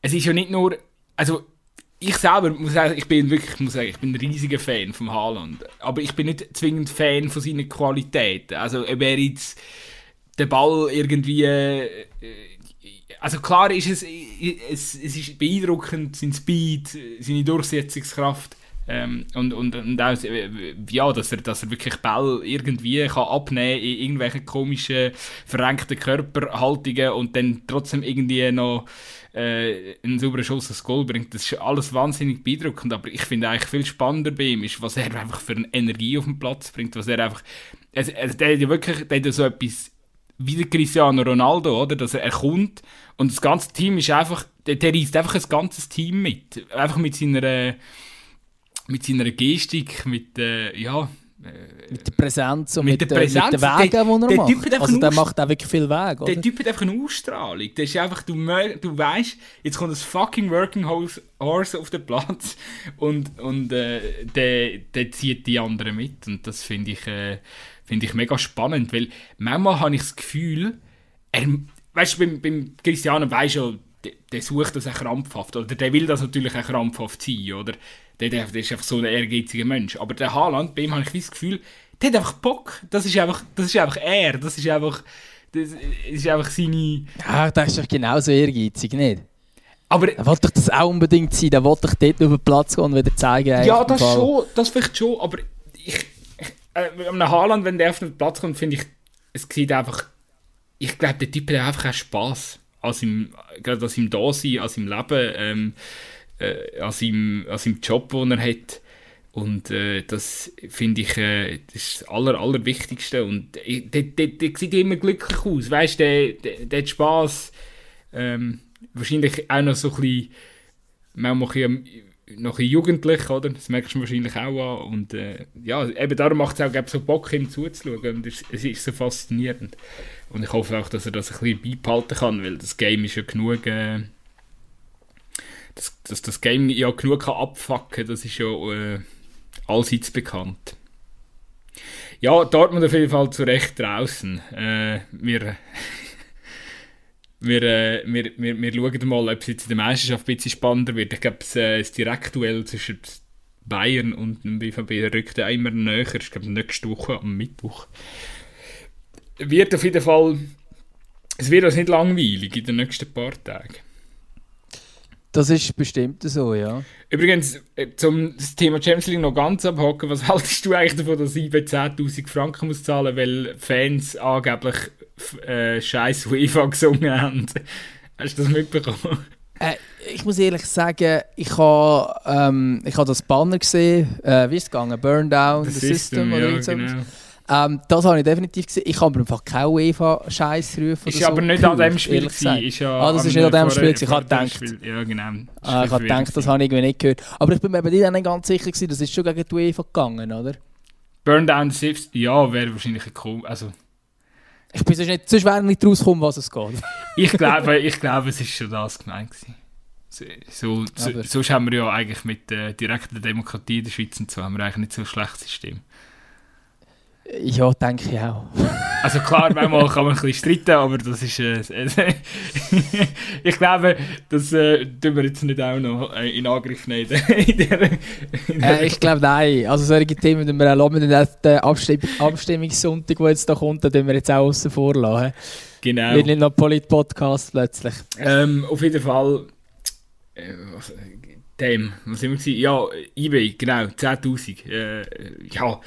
es ist ja nicht nur. Also, ich selber muss sagen, ich bin wirklich, muss sagen, ich bin ein riesiger Fan vom Haaland. Aber ich bin nicht zwingend Fan von seiner Qualität. Also, er jetzt den Ball irgendwie. Äh, also klar ist es, es, es ist beeindruckend, sein Speed, seine Durchsetzungskraft. Ähm, und, und, und auch, ja, dass er, dass er wirklich Ball irgendwie kann abnehmen in irgendwelchen komischen, verrenkten Körperhaltungen und dann trotzdem irgendwie noch äh, einen sauberen Schuss aufs Goal bringt. Das ist alles wahnsinnig beeindruckend, aber ich finde eigentlich viel spannender bei ihm ist, was er einfach für eine Energie auf den Platz bringt, was er einfach, also, also der hat ja wirklich, der hat ja so etwas wie der Cristiano Ronaldo, oder? Dass er, er kommt und das ganze Team ist einfach, der, der reißt einfach ein ganzes Team mit. Einfach mit seiner, mit seiner Gestik, mit, äh, ja, äh, mit der Präsenz und mit, mit der, Präsenz. mit den Wegen, die er der macht. Typ also der macht auch wirklich viel Weg, oder? Der Typ hat einfach eine Ausstrahlung. Der ist einfach, du, du weißt, jetzt kommt ein fucking Working Horse auf den Platz und, und äh, der, der zieht die anderen mit und das finde ich... Äh, Finde ich mega spannend, weil manchmal habe ich das Gefühl, er, weißt du, beim, beim Cristiano weisst du, der, der, sucht das auch krampfhaft, oder der will das natürlich auch krampfhaft sein, oder? Der, der, der ist einfach so ein ehrgeiziger Mensch. Aber der Haaland, bei ihm habe ich das Gefühl, der hat einfach Bock. Das ist einfach, das ist einfach er. Das ist einfach, das ist einfach seine... Ja, der ist doch genauso ehrgeizig, nicht? Aber... Er wollte doch das auch unbedingt sein. Der wollte doch dort auf den Platz gehen und wieder zeigen. Ja, das schon. Das vielleicht schon. Aber ich äh, einem Haaland, wenn der auf den Platz kommt, finde ich, es sieht einfach, ich glaube, der Typ hat einfach auch Spass an seinem, gerade an seinem Dasein, an seinem Leben, ähm, äh, an, seinem, an seinem Job, den er hat. Und äh, das finde ich äh, das, ist das Aller, Allerwichtigste. Und äh, der, der, der sieht immer glücklich aus. Weißt der, der, der hat Spass Ähm, wahrscheinlich auch noch so ein bisschen, manchmal ein bisschen, noch jugendlich, oder? Das merkst du wahrscheinlich auch an. Und äh, ja, eben darum macht es auch so Bock, ihm zuzuschauen. Und es, es ist so faszinierend. Und ich hoffe auch, dass er das ein bisschen beibehalten kann, weil das Game ist ja genug... Äh, dass, dass das Game ja genug kann abfacken das ist ja äh, allseits bekannt. Ja, Dortmund auf jeden Fall zu Recht draußen. Äh, wir, wir, äh, wir, wir, wir schauen mal, ob es jetzt in der Meisterschaft ein bisschen spannender wird. Ich glaube, das, äh, das Direktduell zwischen Bayern und dem BVB rückt ja immer näher. Ich glaube, nächste Woche am Mittwoch. Wird auf jeden Fall. Es wird uns nicht langweilig in den nächsten paar Tagen. Das ist bestimmt so, ja. Übrigens, äh, zum das Thema Champions League noch ganz abhaken, was haltest du eigentlich davon, dass IB 10'000 Franken muss zahlen weil Fans angeblich äh, scheiß UEFA gesungen haben? Hast du das mitbekommen? Äh, ich muss ehrlich sagen, ich habe ähm, hab das Banner gesehen, äh, wie ist es gegangen? Burn Down, the, the System, system oder ja, genau. Ähm, das habe ich definitiv gesehen. Ich habe einfach keine UEFA-Scheiß rufen. Ist so aber nicht an dem Spiel Ist ja ah, das ist nicht an dem Spiel. Ich habe gedacht. Ja, genau. Ah, ich habe gedacht, das habe ich irgendwie nicht gehört. Aber ich bin mir bei dir nicht ganz sicher gewesen, das ist schon gegen die UEFA gegangen, oder? Burn Down Sifts, ja, wäre wahrscheinlich cool. Also, ich bin sonst nicht, sonst wäre nicht rausgekommen, was es geht. ich, glaube, ich glaube, es ist schon das gemeint. So, so, so, sonst haben wir ja eigentlich mit äh, direkter Demokratie in der Schweiz und so haben wir eigentlich nicht so ein schlechtes System. Ja, denke ich auch. Also klar, manchmal kann man ein bisschen streiten, aber das ist... Äh, ich glaube, das äh, tun wir jetzt nicht auch noch in Angriff nehmen. in der, in der äh, ich glaube, nein. Also solche Themen tun wir auch mit den Abstimm Abstimmungssonntag, der jetzt da kommt, da tun wir jetzt auch außen vor lassen. Genau. Wird nicht noch Polit-Podcast plötzlich. Ähm, auf jeden Fall... Äh, dem, was immer wir Ja, eBay, genau, 10'000. Äh, ja...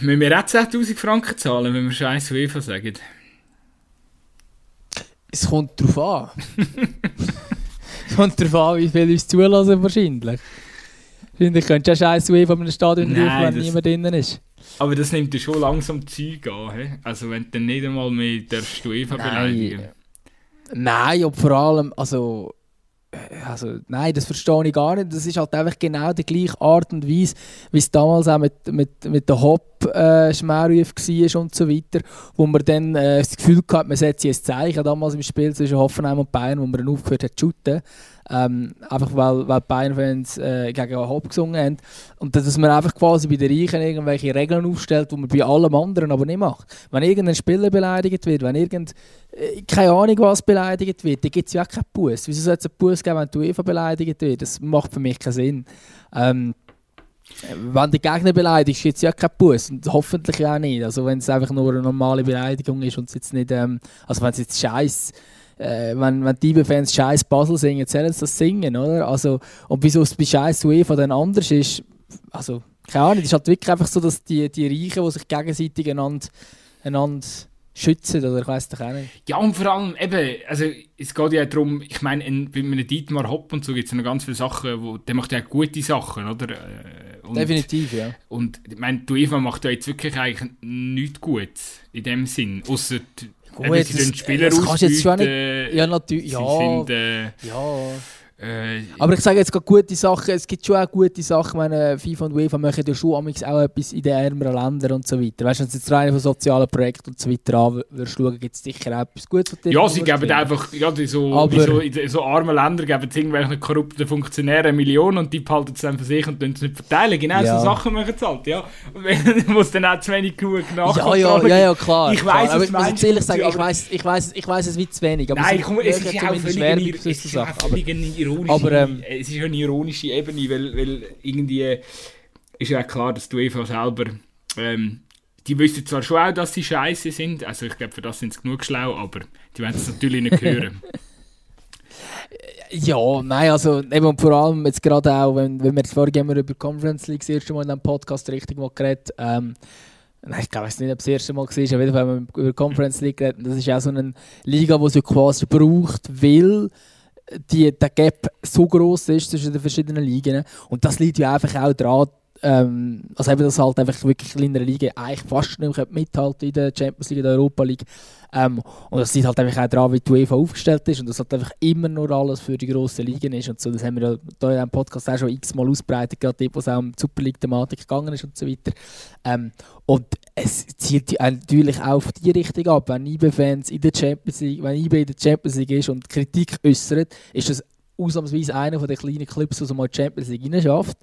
Müssen wir auch 10'000 Franken zahlen, wenn wir scheiß UEFA sagen? Es kommt darauf an. es kommt darauf an, wie viel uns zulassen wahrscheinlich. Wahrscheinlich könntest du ja scheiß UEFA in einem Stadion rufen, wenn das... niemand drinnen ist. Aber das nimmt dir schon langsam Zeug an. He? Also wenn du dann nicht einmal mehr darfst du UEFA beleidigen. Nein, und vor allem, also also, nein, das verstehe ich gar nicht. Das ist halt einfach genau die gleiche Art und Weise, wie es damals auch mit, mit, mit der Hop-Schmerruf äh, war und so weiter, wo man dann äh, das Gefühl hatte, man setze ein Zeichen damals im Spiel zwischen Hoffenheim und Bayern, wo man dann aufgehört hat zu shooten. Ähm, einfach weil, weil Bayern-Fans äh, gegen Hop gesungen haben. Und dass man einfach quasi bei den Reichen irgendwelche Regeln aufstellt, die man bei allem anderen aber nicht macht. Wenn irgendein Spieler beleidigt wird, wenn irgend, äh, keine Ahnung was beleidigt wird, dann gibt es ja auch keinen Bus. Wieso soll es einen Bus geben, wenn du UEFA beleidigt wird? Das macht für mich keinen Sinn. Ähm, wenn du Gegner beleidigst, gibt es ja keinen Bus. Und hoffentlich auch nicht. Also wenn es einfach nur eine normale Beleidigung ist und es jetzt nicht, ähm, also wenn es jetzt scheiß äh, wenn, wenn die Fans scheiß Basel singen, sollen sie das singen, oder? Also, und wieso es bei scheiß UEFA dann anders ist, also, keine Ahnung, es ist halt wirklich einfach so, dass die, die Reichen, die sich gegenseitig einander, einander schützen, oder ich weiß doch auch nicht. Ja, und vor allem eben, also es geht ja darum, ich meine, bei einem Dietmar Hopp und so gibt es noch ganz viele Sachen, wo, der macht ja gute Sachen, oder? Äh, und, Definitiv, ja. Und ich meine, UEFA macht ja jetzt wirklich eigentlich nichts Gutes in dem Sinn, außer Gut, ja, das, Spieler das kannst du jetzt schon nicht... Ja, natürlich. Ja, sind, äh, ja. Äh, aber ich sage jetzt gerade gute Sachen, es gibt schon auch gute Sachen, wenn äh, FIFA und UEFA machen ja schon auch etwas in den ärmeren Ländern und so weiter. Weißt du, wenn du jetzt rein von sozialen Projekten und so weiter an würdest schauen, gibt es sicher auch etwas Gutes. Ja, sie geben einfach, ja, die so, aber, so, in so armen Ländern geben es irgendwelchen korrupten Funktionären Millionen und die behalten es dann für sich und es nicht verteilen. Genau ja. so Sachen machen sie halt, ja. Wo es dann auch zu wenig genug nachkommt. Ja, ja, ja, ja, klar. Ich weiß, aber ich muss jetzt ehrlich sagen, ich weiß, ich weiß, ich weiß es wie zu wenig. Aber Nein, komm, es ist ja auch völlig ironisch. Aber, ähm, es ist eine ironische Ebene, weil, weil irgendwie ist ja klar, dass du einfach selber ähm, die wissen zwar schon auch, dass sie scheiße sind, also ich glaube, für das sind sie genug schlau, aber die werden es natürlich nicht hören. Ja, nein, also eben vor allem jetzt gerade auch, wenn, wenn wir jetzt vorhin über Conference League das erste Mal in diesem Podcast richtig mal geredet ähm, Nein, ich weiß nicht, ob es das erste Mal war, auf jeden Fall haben wir über Conference League geredet. Das ist auch so eine Liga, die sie quasi braucht, weil die, der Gap so groß ist zwischen den verschiedenen Ligen. Und das liegt ja einfach auch daran, ähm, also eben das halt einfach wirklich kleinere Liga eigentlich fast nicht mehr mithalten in der Champions League, in der Europa League. Ähm, und das sieht halt einfach auch daran, wie die UEFA aufgestellt ist und das halt einfach immer nur alles für die grossen Ligen ist und so. Das haben wir ja hier in diesem Podcast auch schon x-mal ausbreitet, gerade dort, wo es auch um die Super League-Thematik gegangen ist und so weiter. Ähm, und es zielt natürlich auch auf die Richtung ab. Wenn IB-Fans in der Champions League, wenn IB in der Champions League ist und Kritik äußert, ist das ausnahmsweise einer der kleinen Clubs, der mal die Champions League schafft.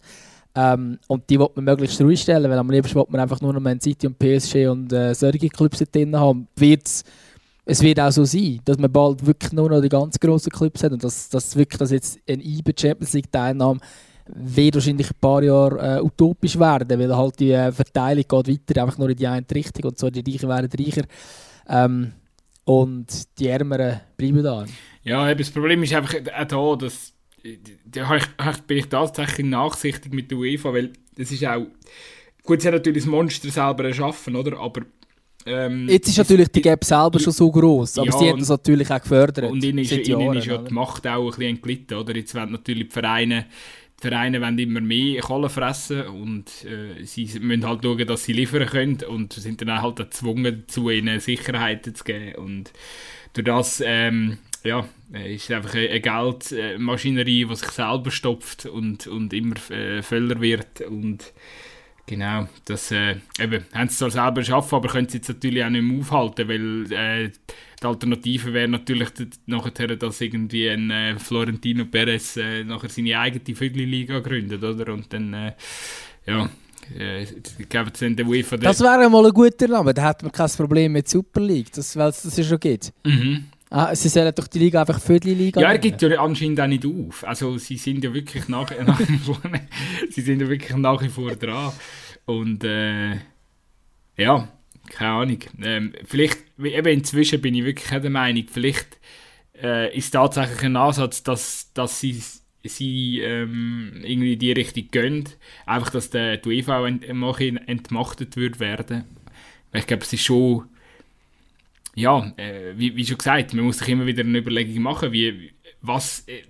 Ähm, und die will man möglichst ruhig stellen, weil am liebsten will man einfach nur noch Man City und PSG und äh, solche Clubs drin haben. Wird's, es wird auch so sein, dass man bald wirklich nur noch die ganz grossen Clubs hat und dass, dass wirklich dass jetzt ein IBE Champions League Teilnahme wird wahrscheinlich ein paar Jahre äh, utopisch werden, weil halt die äh, Verteilung geht weiter, einfach nur in die eine Richtung und so die Reichen werden reicher ähm, und die Ärmeren bleiben da. Ja, das Problem ist einfach auch da, dass da bin ich tatsächlich nachsichtig mit der UEFA, weil das ist auch, gut, sie haben natürlich das Monster selber erschaffen, oder, aber ähm, Jetzt ist natürlich die Gap selber schon so groß, aber ja, sie haben das natürlich auch gefördert. Und ihnen ist, ihnen ist ja die Macht auch ein bisschen entglitten, oder? Jetzt werden natürlich die Vereine, die Vereine wollen immer mehr Kohle fressen und äh, sie müssen halt schauen, dass sie liefern können und sind dann halt gezwungen dazu, ihnen Sicherheiten zu geben und durch das ähm, ja, ist einfach eine Geldmaschinerie, die sich selber stopft und, und immer äh, voller wird und genau, das äh, eben, haben sie zwar selber geschaffen, aber können sie jetzt natürlich auch nicht mehr aufhalten, weil äh, die Alternative wäre natürlich nachher, dass irgendwie ein äh, Florentino Perez äh, nachher seine eigene Viertelliga gründet, oder? Und dann, äh, ja, äh, UEFA... Das wäre mal ein guter Name, da hat man kein Problem mit Super League, das, weil es das ja schon gibt. Mhm. Ah, sie sollen doch die Liga einfach für die Liga Ja, er gibt ja anscheinend auch nicht auf. Also sie sind ja wirklich nach, nach wie vor, sie sind ja wirklich nach wie vor dran. Und äh, ja, keine Ahnung. Ähm, vielleicht, eben inzwischen bin ich wirklich der Meinung, vielleicht äh, ist tatsächlich ein Ansatz, dass, dass sie, sie ähm, irgendwie in die Richtung gehen. Einfach, dass der, die UEFA ent, entmachtet wird werden. Ich glaube, es ist schon ja, äh, wie, wie, schon gesagt, man muss sich immer wieder eine Überlegung machen, wie, was, äh,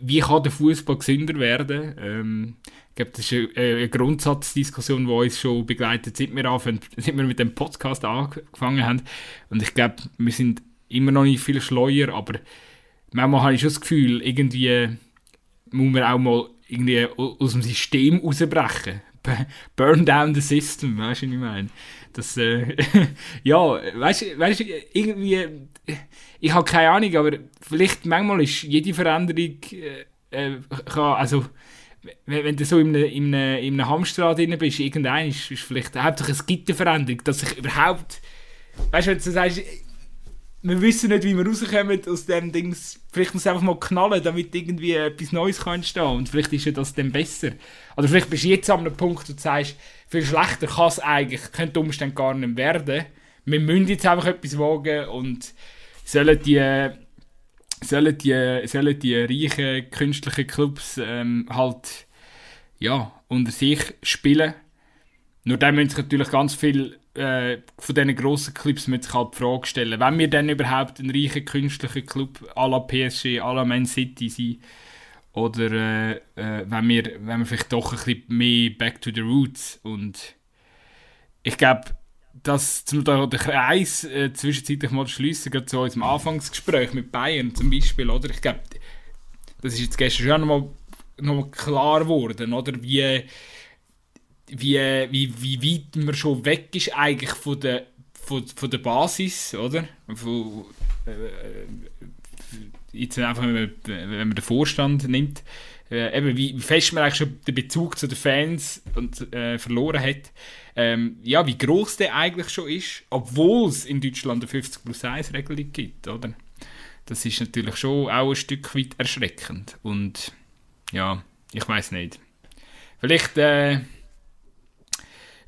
wie kann der Fußball gesünder werden. Ähm, ich glaube, das ist eine, eine, Grundsatzdiskussion, die uns schon begleitet, seit wir, anfangen, seit wir mit dem Podcast angefangen haben. Und ich glaube, wir sind immer noch nicht viel schleuer, aber manchmal habe ich schon das Gefühl, irgendwie muss man auch mal irgendwie aus dem System rausbrechen. Burn down the system, weißt du, was ich meine? Das, äh, ja, weißt du, irgendwie, ich habe keine Ahnung, aber vielleicht manchmal ist jede Veränderung, äh, äh kann, also, wenn, wenn, du so in einem, in einem, in einem Hamsterrad drin bist, irgendein ist, ist vielleicht hauptsächlich es gibt eine Veränderung, dass sich überhaupt, weißt wenn du sagst, wir wissen nicht, wie wir rauskommen aus dem Ding. Vielleicht muss es einfach mal knallen, damit irgendwie etwas Neues kann entstehen Und vielleicht ist ja das dann besser. Oder vielleicht bist du jetzt an einem Punkt, wo du sagst, viel schlechter kann es eigentlich, könnte Umstände gar nicht werden. Wir müssen jetzt einfach etwas wagen und sollen die, sollen die, sollen die reichen künstlichen Clubs ähm, halt ja, unter sich spielen. Nur dann müssen sich natürlich ganz viel äh, von diesen grossen Clubs müssen sich halt die Frage stellen, wenn wir dann überhaupt ein reicher künstlicher Club à la PSG, à la Man City sind, oder äh, äh, wenn, wir, wenn wir vielleicht doch ein bisschen mehr back to the roots und ich glaube, dass zum den Kreis äh, zwischenzeitlich mal schließen, gerade zu unserem Anfangsgespräch mit Bayern zum Beispiel, oder? Ich glaube, das ist jetzt gestern schon nochmal noch mal klar geworden, oder? Wie, wie, wie, wie weit man schon weg ist eigentlich von der, von, von der Basis, oder? Von, äh, jetzt einfach, wenn man, den Vorstand nimmt, äh, eben wie fest man eigentlich schon den Bezug zu den Fans und, äh, verloren hat. Ähm, ja, wie groß der eigentlich schon ist, obwohl es in Deutschland eine 50 plus 1 Regelung gibt, oder? Das ist natürlich schon auch ein Stück weit erschreckend. Und ja, ich weiß nicht. Vielleicht, äh,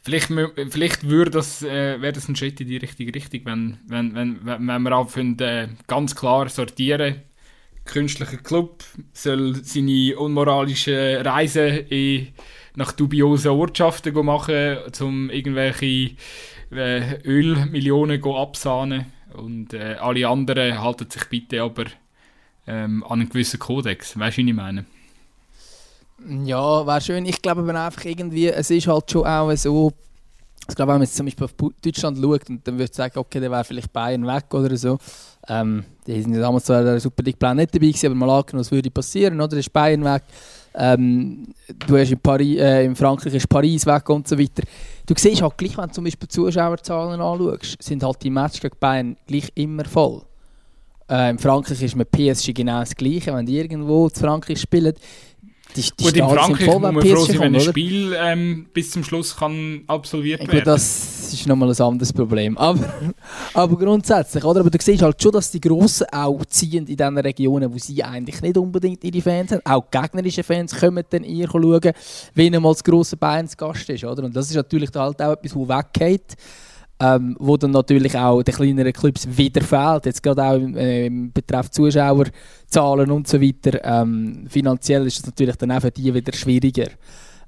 vielleicht, vielleicht würde das, äh, wäre das ein Schritt in die richtige Richtung, wenn, wenn, wenn, wenn wir anfangen, äh, ganz klar sortieren, künstlicher Club soll seine unmoralischen Reisen in, nach dubiosen Ortschaften machen, um irgendwelche äh, Ölmillionen absahnen. Und äh, alle anderen halten sich bitte aber ähm, an einen gewissen Kodex. Weißt du, was ich meine? Ja, wäre schön. Ich glaube aber einfach irgendwie, es ist halt schon auch so, ich glaube, wenn man jetzt zum Beispiel auf Deutschland schaut und dann würde ich sagen, okay, dann wäre vielleicht Bayern weg oder so. Ähm, die sind damals zwar der Super League Plan nicht dabei gewesen, aber mal angenommen, was würde passieren, oder? Ist Bayern weg. Ähm, du hast in, Paris, äh, in Frankreich ist Paris weg und so weiter. Du siehst halt gleich, wenn du zum Beispiel Zuschauerzahlen anschaust, sind halt die Matches gegen Bayern gleich immer voll. Äh, in Frankreich ist mit PSG genau das Gleiche. Wenn die irgendwo zu Frankreich spielen, die, die Gut, in Frankreich muss man froh sein, wenn ein Spiel ähm, bis zum Schluss kann absolviert werden Das ist nochmal ein anderes Problem. Aber, aber grundsätzlich, oder? Aber du siehst halt schon, dass die Grossen auch ziehen in diesen Regionen, wo sie eigentlich nicht unbedingt ihre Fans haben. Auch gegnerische Fans kommen dann eher schauen, wenn einmal das grosse Bayern Gast ist. Oder? Und das ist natürlich halt auch etwas, das weggeht ähm, wo dann natürlich auch den kleineren Clubs wieder fehlt. Jetzt gerade auch im, äh, im Betreff Zuschauerzahlen und so weiter. Ähm, finanziell ist es natürlich dann auch für die wieder schwieriger.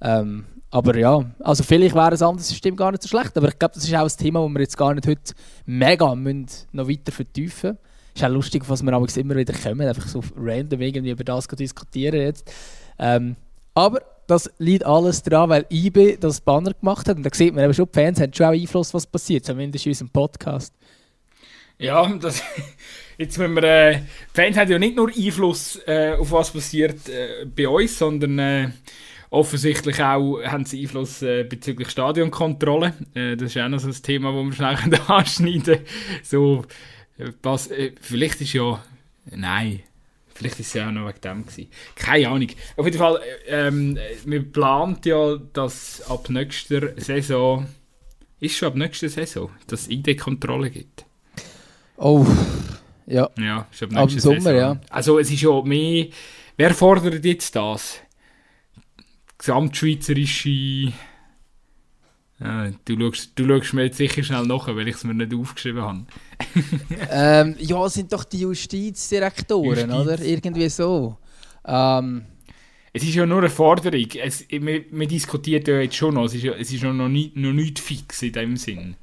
Ähm, aber ja, also vielleicht wäre ein anderes System gar nicht so schlecht, aber ich glaube, das ist auch ein Thema, das wir jetzt gar nicht heute mega müssen noch weiter vertiefen Ist auch lustig, was wir immer wieder kommen, einfach so random irgendwie über das diskutieren jetzt. Ähm, aber das liegt alles daran, weil IB das Banner gemacht hat. Und da sieht man eben schon, die Fans haben schon auch Einfluss, was passiert, zumindest in unserem Podcast. Ja, das, jetzt müssen wir, äh, Fans haben ja nicht nur Einfluss äh, auf was passiert äh, bei uns, sondern äh, offensichtlich auch haben sie Einfluss äh, bezüglich Stadionkontrolle. Äh, das ist auch noch so ein Thema, das wir schnell anschneiden So, äh, was, vielleicht ist ja, nein, Vielleicht war es ja auch noch wegen dem. Gewesen. Keine Ahnung. Auf jeden Fall, ähm, man plant ja, dass ab nächster Saison, ist schon ab nächster Saison, dass es ID-Kontrolle gibt. Oh, ja. Ja, ist ab nächster Saison. Sommer, ja. Also es ist ja mehr, wer fordert jetzt das? Gesamtschweizerische ja, du, schaust, du schaust mir jetzt sicher schnell nach, weil ich es mir nicht aufgeschrieben habe. ähm, ja, sind doch die Justizdirektoren, Justiz. oder? Irgendwie so. Ähm, es ist ja nur eine Forderung. Es, man, man diskutiert ja jetzt schon noch. Es ist, ja, es ist noch, nicht, noch nicht fix in dem Sinn.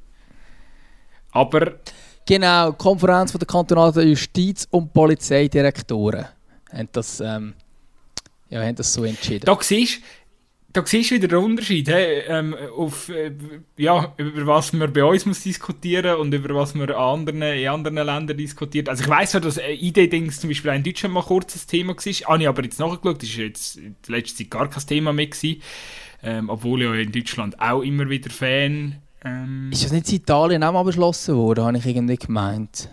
Aber. Genau, Konferenz der kantonalen Justiz- und Polizeidirektoren haben das, ähm, ja, haben das so entschieden. Da siehst da siehst du wieder den Unterschied, hey, ähm, auf, äh, ja, über was man bei uns muss diskutieren und über was man anderen, in anderen Ländern diskutiert. Also ich weiss ja, dass äh, ID-Dings zum Beispiel in Deutschland mal kurz ein Thema war. Habe ich aber jetzt nachgeschaut, das ist jetzt in letzter Zeit gar kein Thema mehr gewesen. Ähm, obwohl ja in Deutschland auch immer wieder Fan... Ähm, ist das nicht in Italien auch mal beschlossen worden, habe ich irgendwie gemeint.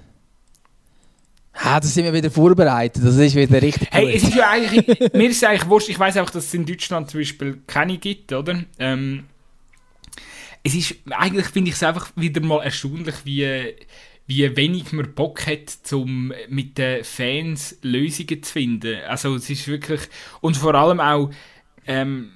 Ha, da sind wir wieder vorbereitet. Das ist wieder richtig. Hey, gut. es ist ja eigentlich, mir ist es eigentlich wurscht. Ich weiß auch, dass es in Deutschland zum Beispiel keine gibt, oder? Ähm, es ist, eigentlich finde ich es einfach wieder mal erstaunlich, wie, wie wenig man Bock hat, um mit den Fans Lösungen zu finden. Also es ist wirklich, und vor allem auch, ähm,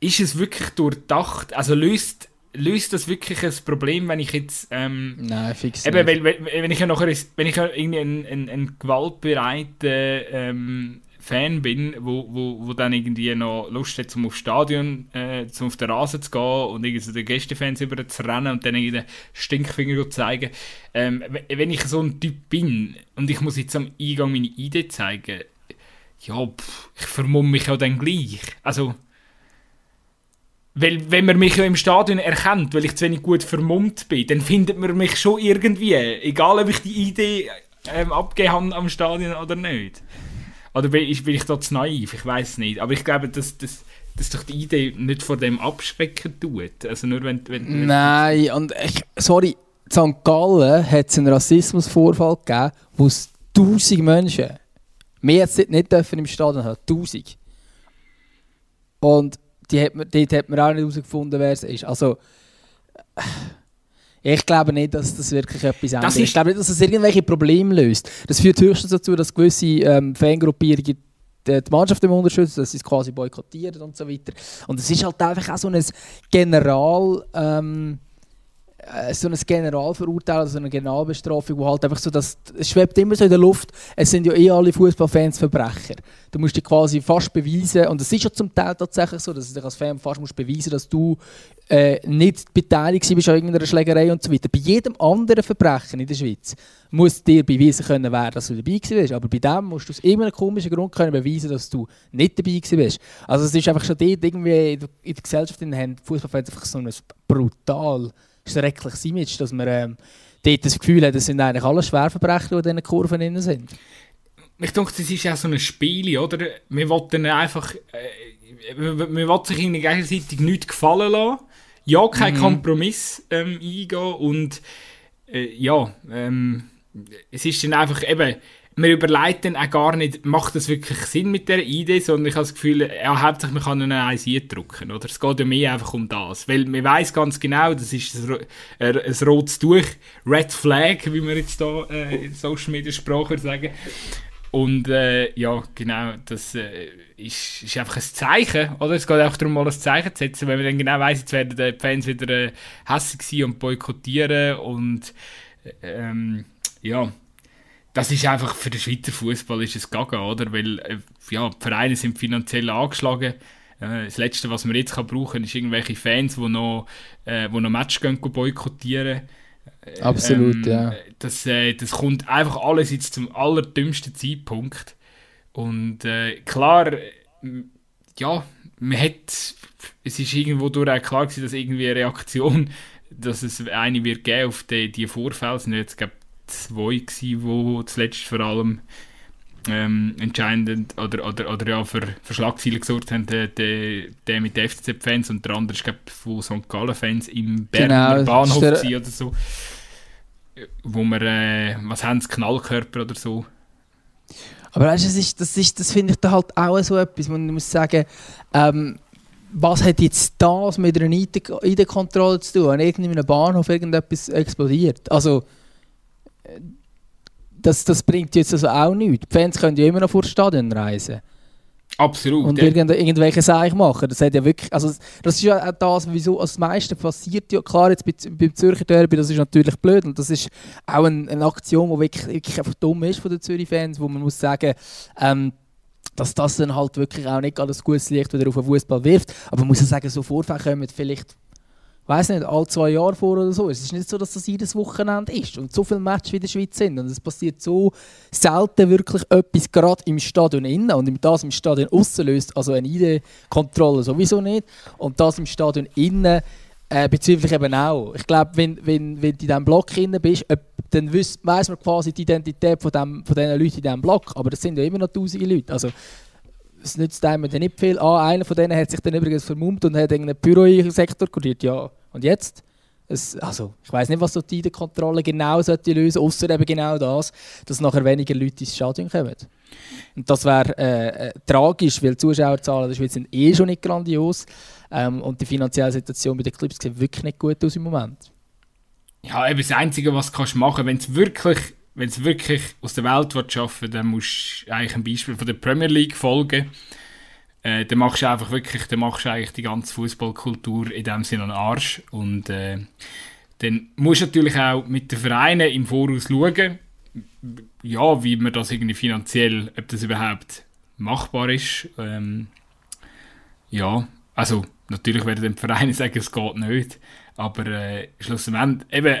ist es wirklich durchdacht, also löst löst das wirklich ein Problem, wenn ich jetzt. Ähm, Nein, fix eben, nicht. Weil, wenn ich ja nachher, wenn ich ja irgendwie ein, ein, ein gewaltbereiter ähm, Fan bin, wo, wo, wo dann irgendwie noch Lust hat, zum auf Stadion, äh, zum auf den Rasen zu gehen und irgendwie so den Gästefans über zu rennen und dann irgendwie den Stinkfinger zu zeigen. Ähm, wenn ich so ein Typ bin und ich muss jetzt am Eingang meine Idee zeigen, ja, pff, ich vermumme mich ja dann gleich. Also, weil, wenn man mich ja im Stadion erkennt, weil ich zu wenig gut vermummt bin, dann findet man mich schon irgendwie. Egal, ob ich die Idee ähm, abgegeben am Stadion oder nicht. Oder bin ich, bin ich da zu naiv? Ich weiß nicht. Aber ich glaube, dass, dass, dass doch die Idee nicht vor dem abschrecken tut. Also nur wenn... wenn, wenn Nein, und ich, sorry, St. Gallen hat es einen Rassismusvorfall gegeben, wo es tausend Menschen, mehr jetzt nicht dürfen im Stadion haben, tausend. Und die hat man, dort hat man auch nicht herausgefunden, wer es ist. Also, ich glaube nicht, dass das wirklich etwas ändert. Ich glaube nicht, dass es irgendwelche Probleme löst. Das führt höchstens dazu, dass gewisse ähm, Fangruppierungen die Mannschaft im unterstützen, dass sie es quasi boykottieren und so weiter. Und es ist halt einfach auch so ein General... Ähm, äh, so ein Generalverurteilung, so eine Generalbestrafung, wo halt einfach so, das, es schwebt immer so in der Luft, es sind ja eh alle Fußballfans Verbrecher. Du musst dich quasi fast beweisen, und es ist ja zum Teil tatsächlich so, dass du dich als Fan fast musst beweisen dass du äh, nicht beteiligt bist an irgendeiner Schlägerei und so weiter. Bei jedem anderen Verbrechen in der Schweiz muss dir beweisen können werden, dass du dabei bist. Aber bei dem musst du aus irgendeinem komischen Grund können beweisen, dass du nicht dabei bist. Also es ist einfach schon dort irgendwie in der Gesellschaft in den Fußballfans einfach so ein brutal schreckliches Image, dass man ähm, dort das Gefühl hat, das sind eigentlich alle Schwerverbrecher, die in diesen Kurven drin sind. Ich denke, das ist ja so ein Spiel, oder? Wir wollten einfach, äh, wir wollten sich gegenseitig nichts gefallen lassen ja kein mhm. Kompromiss ähm, eingehen und äh, ja, ähm, es ist dann einfach eben, man überlegt dann auch gar nicht, macht das wirklich Sinn mit der Idee, sondern ich habe das Gefühl, ja, hauptsächlich man kann eine eins drücken, oder? Es geht ja mehr einfach um das, weil man weiß ganz genau, das ist ein, rotes Tuch, Red Flag, wie wir jetzt hier äh, in Social Media Sprache sagen. Und äh, ja, genau, das äh, ist, ist einfach ein Zeichen, oder? Es geht auch darum, mal ein Zeichen zu setzen, wenn man dann genau weiss, jetzt werden die Fans wieder äh, hässlich sein und boykottieren und ähm, ja, das ist einfach für den Schweizer Fußball ist es gaga, oder? Weil äh, ja, die Vereine sind finanziell angeschlagen. Äh, das Letzte, was man jetzt kann brauchen kann, ist irgendwelche Fans, die noch, äh, wo noch Match gehen, boykottieren. Absolut, ähm, ja. Das, äh, das kommt einfach alles jetzt zum allerdümmsten Zeitpunkt. Und äh, klar, ja, man hat, es ist irgendwo durch auch klar gewesen, dass irgendwie eine Reaktion, dass es eine wird geben auf die, die Vorfälle. Es sind jetzt, glaube zwei gewesen, wo zuletzt vor allem ähm, entscheidend oder, oder, oder ja, für, für Schlagzeilen gesorgt haben, der, der, der mit den FCZ-Fans und der andere ist, glaube von St. Gallen-Fans im Berner genau, Bahnhof der... oder so. Wo wir, äh, was haben sie, Knallkörper oder so. Aber weißt, das, ist, das, ist, das finde ich da halt auch so etwas, man muss sagen, ähm, was hat jetzt das mit einer ID-Kontrolle zu tun? An irgendeinem Bahnhof irgendetwas explodiert? Also, das, das bringt jetzt also auch nichts. Die Fans können ja immer noch vor das Stadion reisen. Absolut. Und ja. irgend, irgendwelche Sachen machen. Das hat ja wirklich, also das ist ja auch das, wieso das meiste passiert ja. Klar, jetzt bei, beim Zürcher Derby, das ist natürlich blöd und das ist auch ein, eine Aktion, die wirklich, wirklich einfach dumm ist von den Zürich-Fans, wo man muss sagen, ähm, dass das dann halt wirklich auch nicht alles gutes Licht wieder auf den Fußball wirft. Aber man muss ja sagen, so Vorfälle kommen vielleicht weiß nicht, alle zwei Jahre vor oder so. Es ist nicht so, dass das jedes Wochenende ist und so viele Matches wie in der Schweiz sind. Und es passiert so selten wirklich etwas gerade im Stadion innen und das im Stadion außen löst, also eine ID-Kontrolle sowieso nicht. Und das im Stadion innen äh, bezüglich eben auch. Ich glaube, wenn, wenn, wenn du in diesem Block innen bist, dann weiss man quasi die Identität von, dem, von diesen Leuten in diesem Block. Aber das sind ja immer noch tausende Leute. Also, es nützt einem dann nicht viel. Ah, einer von denen hat sich dann übrigens vermummt und hat irgendeinen Büro-Sektor kuriert. Ja, und jetzt? Es, also, ich weiß nicht, was so die Kontrolle genau sollte lösen, außer eben genau das, dass nachher weniger Leute ins Stadion kommen. Und das wäre äh, äh, tragisch, weil die Zuschauerzahlen der Schweiz sind eh schon nicht grandios ähm, und die finanzielle Situation bei den Clubs sieht wirklich nicht gut aus im Moment. Ja, eben das Einzige, was du machen kannst, wenn es wirklich, wirklich aus der Welt schaffen dann musst du eigentlich ein Beispiel von der Premier League folgen äh, dann machst du einfach wirklich, dann machst du eigentlich die ganze Fußballkultur in dem Sinne einen Arsch. Und äh, dann musst du natürlich auch mit den Vereinen im Voraus schauen, ja, wie man das irgendwie finanziell, ob das überhaupt machbar ist. Ähm, ja, also natürlich werden die Vereine sagen, es geht nicht, aber äh, schlussendlich eben,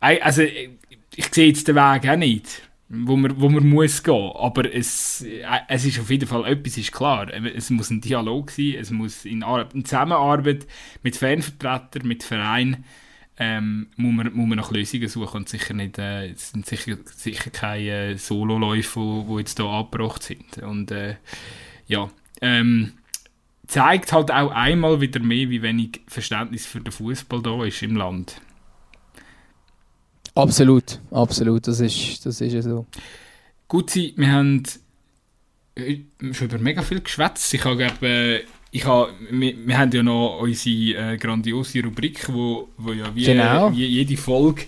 also ich sehe jetzt den Weg auch nicht wo man, wo man muss gehen. Aber es, äh, es ist auf jeden Fall etwas ist klar. Es muss ein Dialog sein, es muss in, in Zusammenarbeit mit Fanvertretern, mit Vereinen, ähm, muss, man, muss man nach Lösungen suchen und sicher nicht, äh, es sind sicher, sicher keine äh, Sololäufe, die jetzt hier angebracht sind. Und äh, ja, ähm, zeigt halt auch einmal wieder mehr, wie wenig Verständnis für den Fußball da ist im Land. Absolut, absolut, das ist, das ist ja so. Gut, wir haben äh, schon über mega viel geschwätzt. Ich habe, äh, ich habe, wir, wir haben ja noch unsere äh, grandiose Rubrik, wo, wo ja wie, genau. wie jede Folge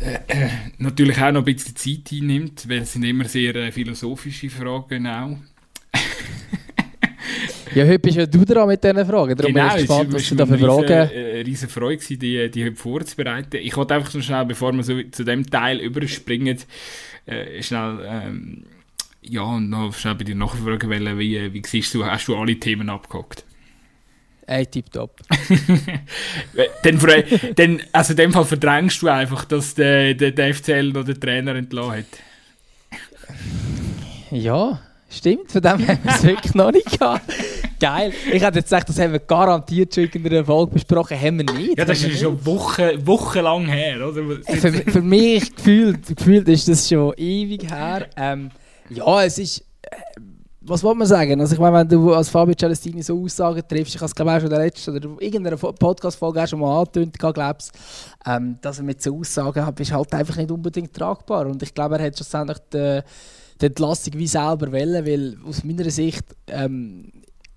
äh, äh, natürlich auch noch ein bisschen Zeit einnimmt, weil es sind immer sehr äh, philosophische Fragen auch. Ja, heute bist ja du dran mit diesen Fragen. Darum genau, bin ich gespannt, was du da für Fragen... Es war eine riesige Freude, die, die heute vorzubereiten. Ich wollte einfach so schnell, bevor wir so zu dem Teil überspringen, äh, schnell... Ähm, ja, und noch schnell bei dir nachfragen wollen, wie, wie siehst du, hast du alle Themen abgehakt? Ey, tipptopp. dann, dann, also in dem Fall verdrängst du einfach, dass der, der, der FCL noch den Trainer entlassen hat. Ja, stimmt. Von dem haben wir es wirklich noch nicht gehabt. Geil. Ich hätte jetzt gesagt, das haben wir garantiert schon in einer Folge besprochen. Haben wir nicht. Ja, das ist schon Wochen, wochenlang her, oder? Für, für mich gefühlt, gefühlt ist das schon ewig her. Ähm, ja, es ist... Äh, was wollte man sagen? Also ich meine, wenn du als Fabio Celestini so Aussagen triffst, ich habe es glaube ich auch schon in der letzten oder irgendeiner Podcast-Folge schon mal angetönt, glaubst, ähm, dass er mit so Aussagen hat, ist halt einfach nicht unbedingt tragbar. Und ich glaube, er hat schlussendlich die, die Entlassung wie selber wählen, weil aus meiner Sicht ähm,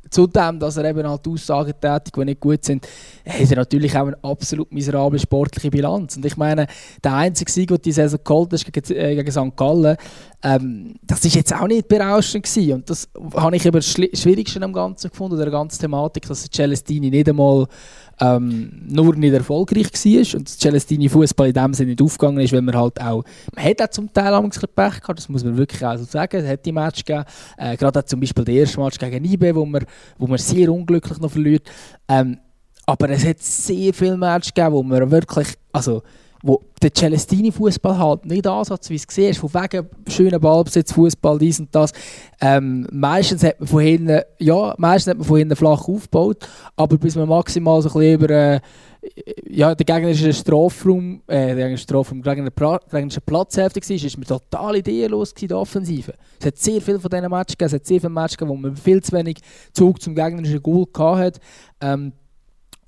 Zudem, dass er eben halt Aussagen tätigt, die nicht gut sind, hat er natürlich auch eine absolut miserable sportliche Bilanz. Und ich meine, der einzige Sieg, den die Saison geholt ist gegen, äh, St. Gallen, ähm, das ist jetzt auch nicht berauschend gewesen. Und das habe ich eben das Schwierigste am Ganzen gefunden, der ganzen Thematik, dass Celestini nicht einmal ähm, nur nicht erfolgreich war und Celestini Fußball in dem Sinne nicht aufgegangen ist, weil man halt auch, man hat auch zum Teil ein bisschen Pech gehabt, das muss man wirklich auch so sagen, es hat die Match gegeben, äh, gerade zum Beispiel der erste Match gegen IB, wo man, wo man sehr unglücklich noch verliert, ähm, aber es hat sehr viele Matches gegeben, wo man wirklich, also wo der Celestini-Fußball halt nicht ansatzweise gesehen ist, von wegen schöner Ballbesitz, Fußball, dies und das. Ähm, meistens hat man von hinten, ja, meistens hat man von hinten flach aufgebaut, aber bis man maximal so ein über äh, ja, der gegnerische Strafraum, äh, der Strafraum, gegnerische Platzhälfte war, ist man total ideenlos in der Offensive. Es hat sehr viele von diesen Matches gegeben, es hat sehr viele Matches gegeben, wo man viel zu wenig Zug zum gegnerischen Goal hatte. Ähm,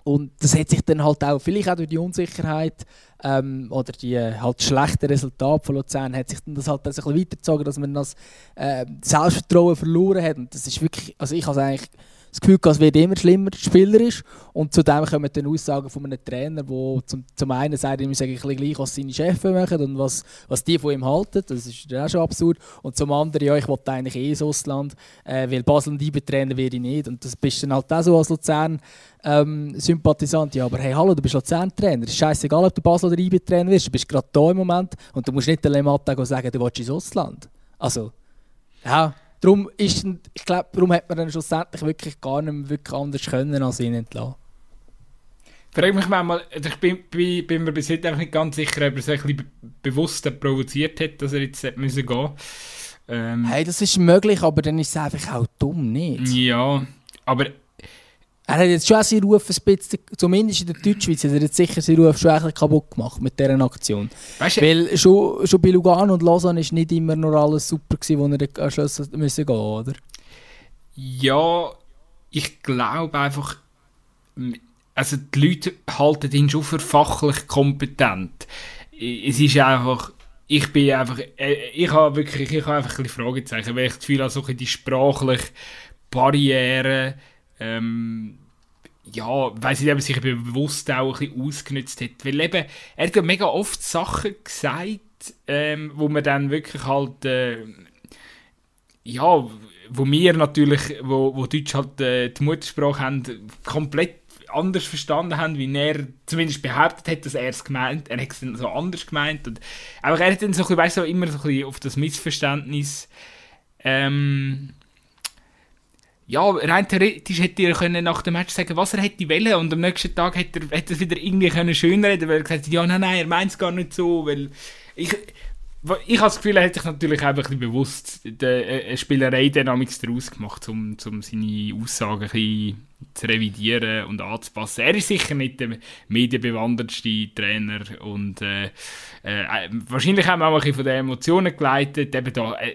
und das hat sich dann halt auch, vielleicht auch durch die Unsicherheit ähm, oder die äh, halt schlechten Resultate von Luzern, hat sich dann das halt ein bisschen weitergezogen, dass man das äh, Selbstvertrauen verloren hat. Und das ist wirklich, also ich habe eigentlich das Gefühl, es wird immer schlimmer spielerisch. Und zudem kommen dann Aussagen von einem Trainer, der zum, zum einen sagt, ich muss eigentlich gleich, was seine Chefs machen und was, was die von ihm halten. Das ist dann auch schon absurd. Und zum anderen, ja, ich wollte eigentlich eh ins Ausland, äh, weil Basel und IBE trainer werde ich nicht. Und das bist dann halt auch so als Luzern ähm, Sympathisant. Ja, aber hey, hallo, du bist Luzern-Trainer. Es ist scheißegal, ob du Basel oder IBE trainer wirst. Du bist gerade da im Moment und du musst nicht der Lemata sagen, du willst ins Ausland. Also, ja. Darum, ist, ich glaube, darum hat man dann schlussendlich wirklich gar nicht mehr wirklich anders können als ihn entlassen. frage mich manchmal, also ich bin, bin, bin, mir bis heute einfach nicht ganz sicher, ob er sich ein bisschen bewusst provoziert hat, dass er jetzt gehen müssen ähm, Hey, das ist möglich, aber dann ist es einfach auch dumm, nicht? Ja, aber er hat jetzt schon seinen Ruf ein bisschen, zumindest in der Deutschschweiz, hat er jetzt sicher seinen Ruf schon ein kaputt gemacht mit dieser Aktion. Weißt du, Weil schon, schon bei Lugano und Lausanne war nicht immer noch alles super, gewesen, wo er am Schluss müssen gehen oder? Ja, ich glaube einfach, also die Leute halten ihn schon für fachlich kompetent. Es ist einfach, ich bin einfach, äh, ich habe wirklich, ich habe einfach ein bisschen Fragezeichen, weil ich das Gefühl habe, so die sprachliche Barriere, ähm, ja, weiß nicht, ob er sich bewusst auch ein bisschen ausgenutzt hat. Weil eben, er hat mega oft Sachen gesagt, ähm, wo man dann wirklich halt, äh, ja, wo wir natürlich, wo, wo Deutsch halt äh, die Muttersprache haben, komplett anders verstanden haben, wie er zumindest behauptet hat, dass er es gemeint Er hat es dann so anders gemeint. Und, aber er hat dann so ein bisschen, weißt immer so ein bisschen auf das Missverständnis ähm, ja, rein theoretisch hätte er können nach dem Match sagen was er hätte wollen und am nächsten Tag hätte er, hätte er wieder irgendwie können schön reden weil er gesagt hat, ja, nein, nein, er meint es gar nicht so, weil ich, ich habe das Gefühl, er hat sich natürlich ein bisschen bewusst eine Spielerei dynamics daraus gemacht, um, um seine Aussagen ein bisschen zu revidieren und anzupassen. Er ist sicher nicht der medienbewandertste Trainer und äh, äh, wahrscheinlich haben wir auch ein bisschen von den Emotionen geleitet. Eben da, äh,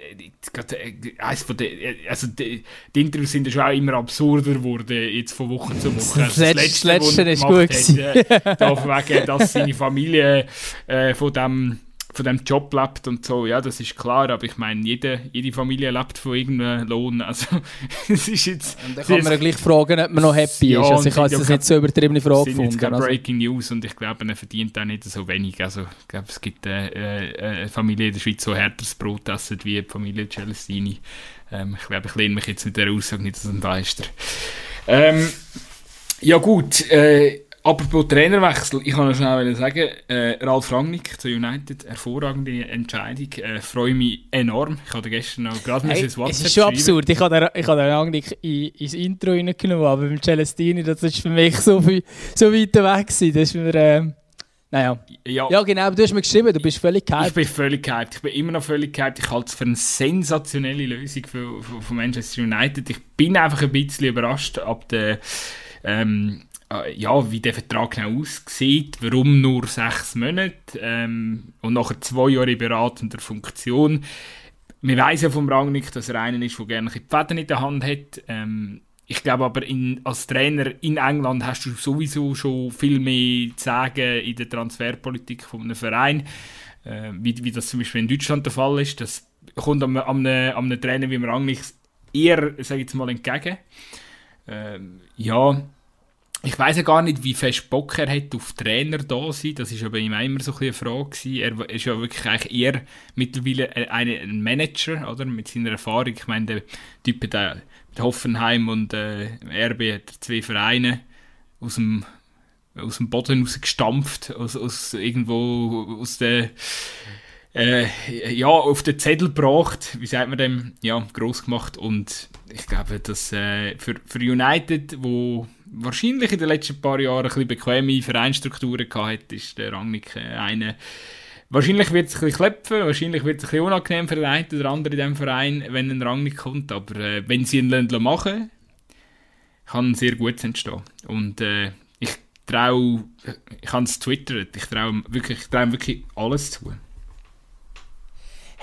äh, von den, äh, also die, die, Interviews sind ja schon auch immer absurder geworden, jetzt von Woche zu Woche. Also das, letzte, das letzte ist gut hat, äh, da wegen, dass seine Familie äh, von dem von dem Job lebt und so, ja, das ist klar, aber ich meine, jede, jede Familie lebt von irgendeinem Lohn, also es ist jetzt... Und dann kann man ja gleich fragen, ob man noch happy ja, ist, also ich habe das jetzt so übertriebene Frage gefunden. Jetzt keine also. Breaking News und ich glaube, er verdient auch nicht so wenig, also ich glaube, es gibt äh, äh, eine Familie in der Schweiz, die so härteres Brot essen wie die Familie Celestini. Ähm, ich glaube, ich lehne mich jetzt mit der Aussage nicht aus dem Fenster. Ähm, ja gut, äh, Apropos Trainerwechsel, ich kann noch schnell sagen, äh, Ralf Rangnick zu United, hervorragende Entscheidung, äh, freue mich enorm. Ich hatte gestern noch gerade hey, WhatsApp Es ist schon absurd, ich habe den, den Rangnick in, ins Intro reingenommen, aber beim Celestini, das ist für mich so, viel, so weit weg gewesen, das ist mir, äh, naja. Ja. ja, genau, du hast mir geschrieben, du bist völlig gehypt. Ich bin völlig gehypt, ich bin immer noch völlig gehypt. Ich halte es für eine sensationelle Lösung für, für, für Manchester United. Ich bin einfach ein bisschen überrascht ab der... Ähm, äh, ja, wie der Vertrag genau aussieht, warum nur sechs Monate ähm, und nachher zwei Jahre in beratender Funktion. Wir wissen ja vom Rangnick, dass er einen ist, der gerne die Fäden in der Hand hat. Ähm, ich glaube aber, in, als Trainer in England hast du sowieso schon viel mehr zu sagen in der Transferpolitik von einem Verein, äh, wie, wie das zum Beispiel in Deutschland der Fall ist. Das kommt einem, einem, einem Trainer wie dem Rangnick eher, sage ich jetzt mal, entgegen. Ähm, ja, ich weiß ja gar nicht, wie fest Bock er hat auf Trainer da sein. Das ist aber immer so ein eine Frage. Er ist ja wirklich eigentlich eher mittlerweile ein, ein Manager, oder? Mit seiner Erfahrung. Ich meine, der Typ der mit Hoffenheim und äh, RB hat zwei Vereine aus dem, aus dem Boden rausgestampft, aus, aus irgendwo aus der äh, ja, auf den Zettel gebracht, wie sagt man dem, ja, groß gemacht und ich glaube, dass äh, für, für United, wo wahrscheinlich in den letzten paar Jahren ein bisschen bequeme Vereinstrukturen gehabt ist der Rangnick äh, eine. Wahrscheinlich wird es ein bisschen klepfen, wahrscheinlich wird es ein bisschen unangenehm für den einen oder anderen in diesem Verein, wenn ein Rangnick kommt, aber äh, wenn sie ihn machen kann sehr gut entstehen. Und äh, ich traue, ich habe es twittert, ich traue wirklich, ich trau wirklich alles zu.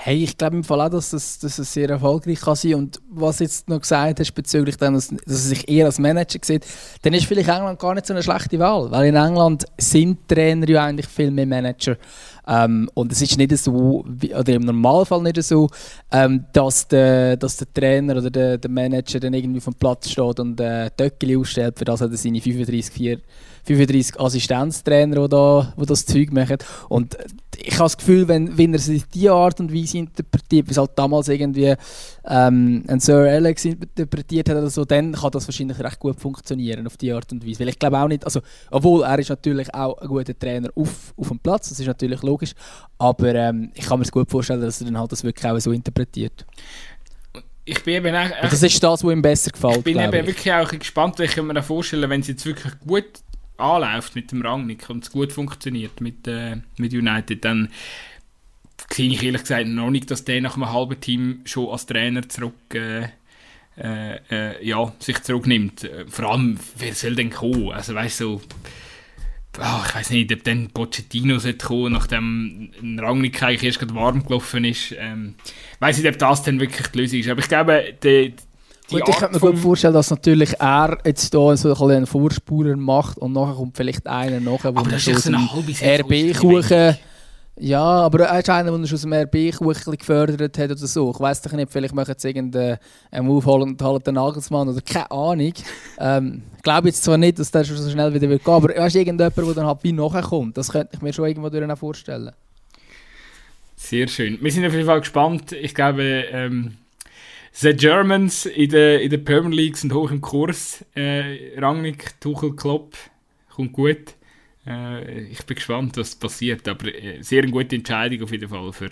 Hey, ich glaube im Fall auch, dass es, dass es sehr erfolgreich kann sein Und was jetzt noch gesagt hast bezüglich dem, dass, dass er sich eher als Manager sieht, dann ist vielleicht England gar nicht so eine schlechte Wahl. Weil in England sind Trainer ja eigentlich viel mehr Manager. Ähm, und es ist nicht so, oder im Normalfall nicht so, ähm, dass, der, dass der Trainer oder der, der Manager dann irgendwie vom Platz steht und äh, Töckeli ausstellt, für das er seine 35, 4, 35 Assistenztrainer, die, da, die das Zeug machen. Und ich habe das Gefühl, wenn, wenn er es in diese Art und Weise interpretiert, wie es halt damals irgendwie ähm, ein Sir Alex interpretiert hat oder so, dann kann das wahrscheinlich recht gut funktionieren auf diese Art und Weise. Weil ich glaube auch nicht, also, obwohl er ist natürlich auch ein guter Trainer auf, auf dem Platz, das ist natürlich logisch, aber ähm, ich kann mir es gut vorstellen, dass er dann halt das wirklich auch so interpretiert. Ich bin eben auch, das ist das, was ihm besser gefällt. Ich bin eben ich. wirklich auch gespannt, ich mir vorstellen wenn es jetzt wirklich gut anläuft mit dem Rangnick und es gut funktioniert mit, äh, mit United, dann sehe ich ehrlich gesagt noch nicht, dass der nach einem halben Team schon als Trainer zurück äh, äh, äh ja, sich zurücknimmt. Vor allem, wer soll denn kommen? Also weißt du, oh, ich weiß nicht, ob dann Pochettino sollte kommen, nachdem ein Rangnick eigentlich erst gerade warm gelaufen ist. Ähm, weiß nicht, ob das dann wirklich die Lösung ist. Aber ich glaube, die, Gut, ich könnte mir gut vorstellen, dass natürlich er jetzt hier so ein einen Vorspuler macht und nachher kommt vielleicht einer nachher, wo aber das ist so RB-Kuchen... Ja, aber er ist einer, der aus dem RB-Kuchen gefördert hat oder so. Ich weiß doch nicht, vielleicht machen sie irgendeinen Move und holen den Nagelsmann oder keine Ahnung. ähm, ich glaube jetzt zwar nicht, dass der schon so schnell wieder wird gehen, aber er ist irgendjemand, der dann halt wie nachher kommt. Das könnte ich mir schon irgendwo vorstellen. Sehr schön. Wir sind auf jeden Fall gespannt. Ich glaube, ähm, The Germans in der, in der Premier League sind hoch im Kurs. Äh, Rangnick, Tuchel, Klopp, kommt gut. Äh, ich bin gespannt, was passiert. Aber äh, sehr eine gute Entscheidung auf jeden Fall für,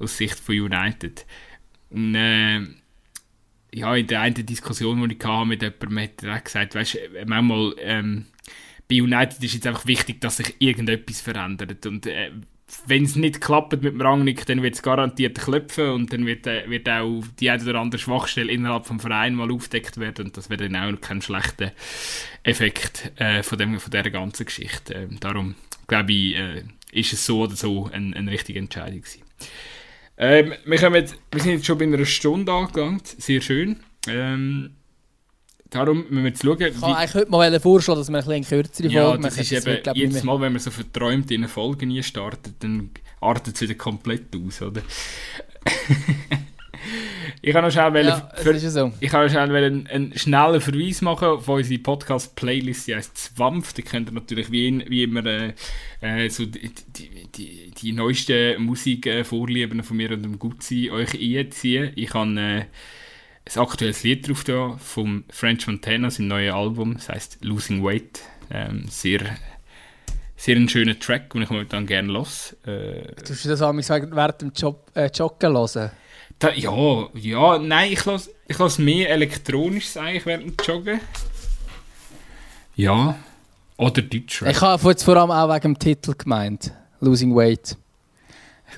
aus Sicht von United. Und, äh, ja, in der einen Diskussion, die ich hatte mit jemandem, hat er gesagt, weißt, manchmal ähm, bei United ist jetzt einfach wichtig, dass sich irgendetwas verändert. Und äh, wenn es nicht klappt mit dem Rangnick, dann wird es garantiert klopfen und dann wird, äh, wird auch die eine oder andere Schwachstelle innerhalb des Vereins mal aufdeckt werden und das wäre dann auch kein schlechter Effekt äh, von, dem, von dieser ganzen Geschichte. Ähm, darum glaube ich, äh, ist es so oder so eine, eine richtige Entscheidung gewesen. Ähm, wir, kommen, wir sind jetzt schon bei einer Stunde angelangt, sehr schön. Ähm, darum müssen wir schauen, Ich kann eigentlich heute mal vorschlagen, dass wir ein bisschen kürzere ja, Folge das machen. ist wird, eben, jedes nicht Mal, wenn man so verträumt in eine Folge nie startet, dann artet es wieder komplett aus, oder? ich kann noch schnell, Ja, für, so. ich kann noch schnell einen, einen schnellen Verweis machen auf unsere Podcast-Playlist, die heisst Zwampf. Die könnt ihr natürlich wie, in- wie immer äh, äh, so die, die, die, die neuesten Musikvorlieben von mir und dem Gutzi euch einziehen. Ich habe äh, ein aktuelles Lied drauf da vom French Montana, sein neues Album, das heißt Losing Weight. Ähm, sehr, sehr ein schöner Track, den ich momentan gerne los. Äh, Tust du das auch während dem Job, äh, Joggen hören? da, ja, ja, nein, ich lasse ich lass mehr elektronisches eigentlich während dem Joggen. Ja. Oder Deutschrap. Ich habe jetzt vor allem auch wegen dem Titel gemeint. Losing Weight.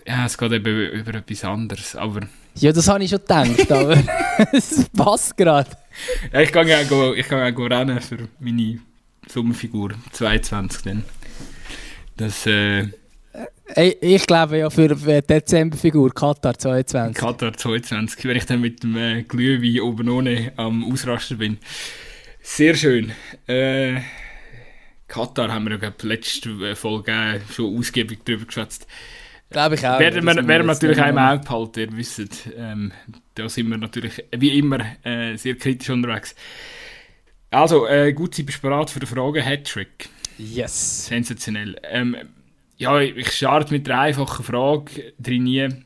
Ja, es geht eben über etwas anderes. Aber Ja, das habe ich schon gedacht, aber es passt gerade. ja, ich kann ja ich kann go rennen für meine Sommerfigur 22 dann. Das äh, Ey, ich glaube ja für die Dezemberfigur Katar 22. Katar 22, wenn ich dann mit dem äh, Glühwein oben ohne am Ausrasten bin. Sehr schön. Äh, Katar haben wir ja letzte Folge äh, schon ausgiebig drüber geschwätzt. Glaube ich auch. werden wir, werden natürlich auch im Auge behalten, ihr wisst. Ähm, da sind wir natürlich wie immer äh, sehr kritisch unterwegs. Also, äh, gut, Sie bereit für die Frage. Hattrick. Yes. Sensationell. Ähm, ja, ich starte mit einer einfachen Frage drin.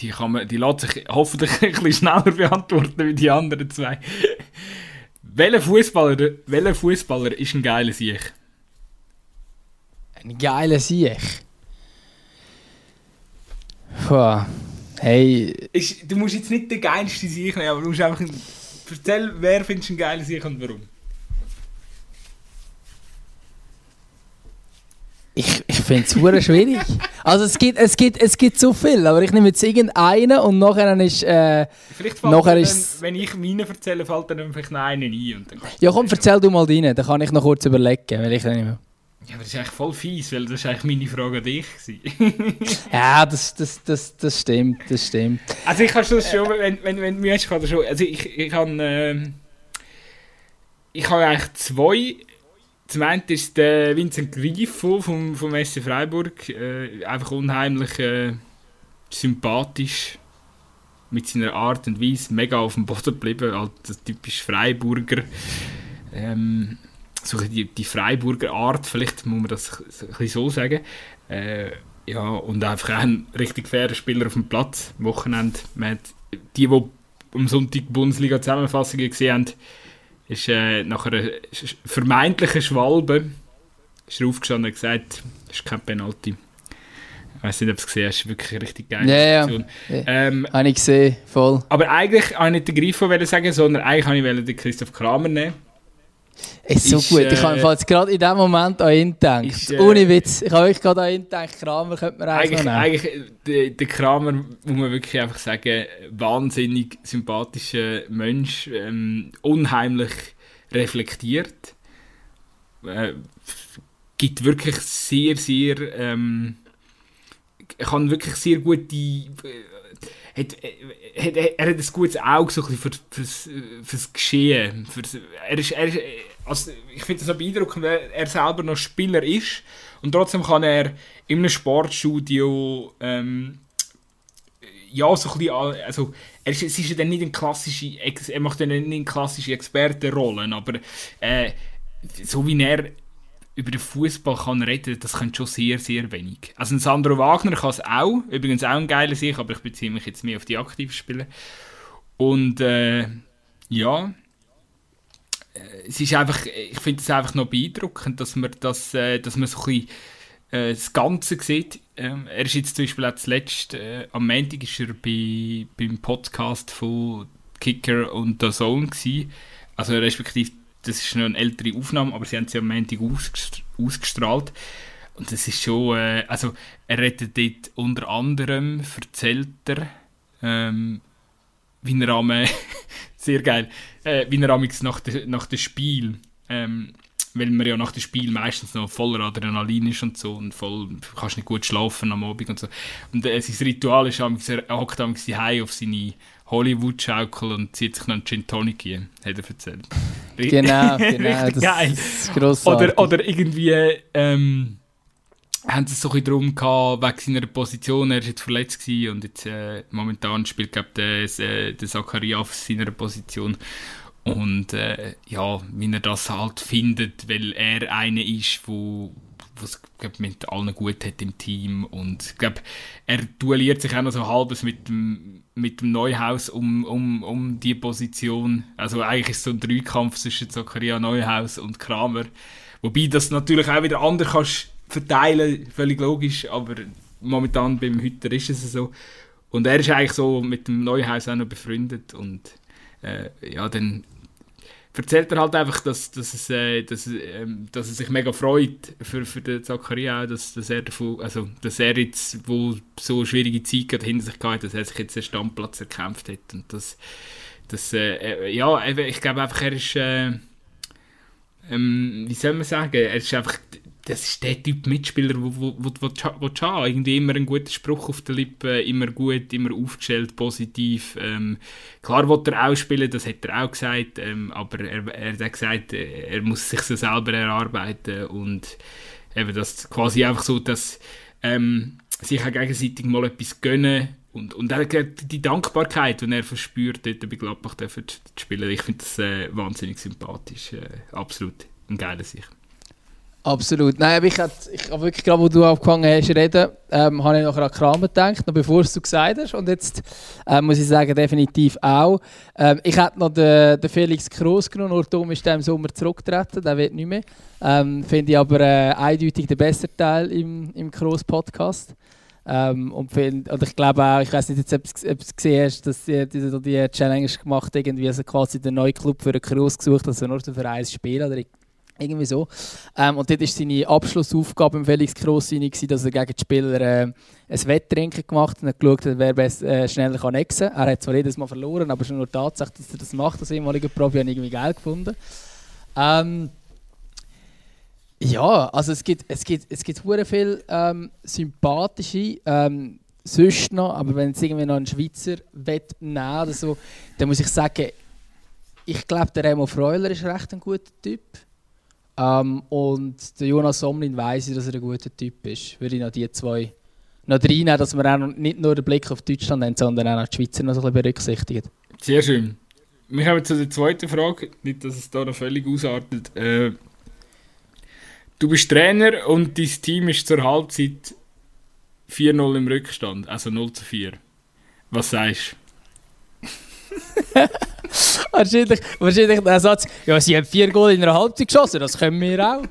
Die, kann man, die lässt sich hoffentlich ein bisschen schneller beantworten wie die anderen zwei. welcher Fußballer, welcher Fußballer ist ein geiler Sieg? Ein geiler Sieg. Puh. Hey, Ist, du musst jetzt nicht den geilsten Sieg nehmen, aber du musst einfach. Ein, erzähl, wer findest du einen geilen Sieg und warum? ich, ich finde es super schwierig. Also es gibt, es, gibt, es gibt so viel, aber ich nehme jetzt irgendeinen und nachher ist... Äh, Vielleicht fällt Nachher dann, wenn ich meine erzähle, fällt dann vielleicht noch einen ein. Und dann ja komm, erzähl du mal deinen, dann kann ich noch kurz überlegen, weil ich nicht mehr... Ja, aber das ist eigentlich voll fies, weil das ist eigentlich meine Frage an dich. Ja, das, das, das, das stimmt, das stimmt. Also ich kann das schon, wenn, wenn, wenn du hast, kann das schon. Also ich, ich habe ähm, ich habe eigentlich zwei. Zum einen ist der Vincent Grifo vom, vom SC Freiburg. Äh, einfach unheimlich äh, sympathisch. Mit seiner Art und Weise mega auf dem Boden geblieben. Halt das typisch Freiburger. Ähm, so die, die Freiburger Art, vielleicht muss man das ein bisschen so sagen. Äh, ja, und einfach auch ein richtig fairer Spieler auf dem Platz. Wochenende. Man hat, die, die am Sonntag die Bundesliga-Zusammenfassungen gesehen haben, ist äh, nach einer vermeintlichen Schwalbe ist er aufgestanden und gesagt, das ist kein Penalty. Ich weiß nicht, ob du es gesehen hast, ist wirklich eine richtig geile Ja, ja. Situation. Ja. Ähm, Habe ich gesehen, voll. aber eigentlich wollte ich nicht den Grifo sagen, sondern eigentlich wollte ich den Christoph Kramer nehmen. Ist so Ist, gut. Ich habe äh, jetzt gerade in dem Moment an ihn gedacht. ist, äh, Ohne Witz. Ich habe euch gerade an ihn gedacht, Kramer könnte man eigentlich Eigentlich, eigentlich äh, der, der Kramer, muss man wirklich einfach sagen, wahnsinnig sympathischer Mensch, ähm, unheimlich reflektiert. Äh, gibt wirklich sehr, sehr. Ähm, kann wirklich sehr gute. Hat, äh, hat, er hat ein gutes Auge so ein für, fürs, fürs Geschehen. Fürs, er ist, er ist, also ich finde das so beeindruckend, weil er selber noch Spieler ist und trotzdem kann er in einem Sportstudio ähm, ja, so ein bisschen, also, er ist, es ist ja dann nicht eine klassische, er macht dann nicht eine klassische Expertenrolle, aber äh, so wie er über den Fußball kann reden, das könnte schon sehr, sehr wenig. Also ein Sandro Wagner kann es auch, übrigens auch ein geiler Sieg, aber ich beziehe mich jetzt mehr auf die aktiven Spieler. Und äh, ja, äh, es ist einfach, ich finde es einfach noch beeindruckend, dass man, das, äh, dass man so ein bisschen äh, das Ganze sieht. Ähm, er ist jetzt zum Beispiel auch zuletzt, äh, am Montag ist er bei, beim Podcast von Kicker und The Zone gewesen. Also respektive, das ist eine ältere Aufnahme, aber sie haben sie am Montag ausgest ausgestrahlt. Und das ist schon, äh, also er redet dort unter anderem, erzählt er, ähm, wie er am, äh, sehr geil, äh, wie er amigs nach, de, nach dem Spiel ähm, weil man ja nach dem Spiel meistens noch voller Adrenalin ist und so und voll, kannst nicht gut schlafen am Abend und so. Und äh, sein Ritual ist, er hockt am auf seine Hollywood-Schaukel und zieht sich noch einen Gin Tonic rein, hat er erzählt. Genau, genau. das geil. ist grossartig. Oder, oder irgendwie, ähm, haben sie es so ein darum gehabt, wegen seiner Position, er war jetzt verletzt gewesen und jetzt äh, momentan spielt, glaube ich, der, der Zakaria auf seiner Position und äh, ja, wie er das halt findet, weil er einer ist, wo was glaub, mit allen gut hat im Team und ich glaube, er duelliert sich auch noch so halbes mit dem, mit dem Neuhaus um, um, um die Position. Also eigentlich ist es so ein Dreikampf zwischen Zakaria Neuhaus und Kramer. Wobei das natürlich auch wieder anders kannst verteilen, völlig logisch, aber momentan beim Hütter ist es so. Und er ist eigentlich so mit dem Neuhaus auch noch befreundet und äh, ja, dann erzählt er halt einfach, dass, dass, es, äh, dass, ähm, dass er sich mega freut für, für den Zakaria auch, dass, dass, er davon, also, dass er jetzt, wo so schwierige Zeit hinter sich gehabt dass er sich jetzt den Stammplatz erkämpft hat und das, das äh, ja, ich glaube einfach, er ist äh, ähm, wie soll man sagen, er ist einfach das ist der Typ Mitspieler, wo, wo, wo, wo, wo, wo irgendwie immer einen guten Spruch auf der Lippe, immer gut, immer aufgestellt, positiv. Ähm, klar wollte er auch spielen, das hat er auch gesagt, ähm, aber er, er hat gesagt, er muss sich so selber erarbeiten und eben das quasi einfach so, dass ähm, sich auch gegenseitig mal etwas gönnen und, und auch die Dankbarkeit, die er verspürt, dort bei Gladbach zu spielen, ich finde das äh, wahnsinnig sympathisch, äh, absolut ein geiler Sicht. Absolut. Nein, aber ich habe ich wirklich gerade, wo du angefangen hast zu reden, ähm, habe ich noch an Kramer gedacht, noch bevor du es gesagt hast. Und jetzt äh, muss ich sagen, definitiv auch. Ähm, ich hätte noch den, den Felix Kroos genommen, nur Tom ist im Sommer zurückgetreten, der wird nicht mehr. Ähm, Finde ich aber äh, eindeutig der bessere Teil im, im Kroos-Podcast. Ähm, und, find, und ich glaube auch, ich weiß nicht, ob du es gesehen hast, dass die, die, die Challenge gemacht irgendwie also quasi den neuen Club für den Kroos gesucht, also nur für ein Spiel. Oder irgendwie so. Ähm, und dort war seine Abschlussaufgabe im Felix Kroos dass er gegen die Spieler äh, ein Wetttrinken gemacht hat und geschaut hat, wer best, äh, schneller kann exen. Er hat zwar jedes Mal verloren, aber schon nur Tatsache, dass er das macht, als ehemaliger Profi, habe ich irgendwie geil gefunden. Ähm, ja, also es gibt, es gibt, es gibt viele ähm, sympathische, ähm, sonst noch, aber wenn es irgendwie noch einen Schweizer nehmen oder so, dann muss ich sagen, ich glaube, der Remo Freuler ist recht ein guter Typ. Ähm, und der Jonas Somlin weiß ich, dass er ein guter Typ ist. Würde ich noch die zwei noch reinnehmen, dass wir auch nicht nur den Blick auf Deutschland haben, sondern auch die Schweizer noch so ein bisschen berücksichtigen. Sehr schön. Wir kommen zu der zweiten Frage, nicht, dass es da noch völlig ausartet. Äh, du bist Trainer und dein Team ist zur Halbzeit 4-0 im Rückstand, also 0 zu 4. Was sagst du? wahrscheinlich, wahrscheinlich der Satz, ja, sie haben vier Goal in einer Halbzeit geschossen, das können wir auch.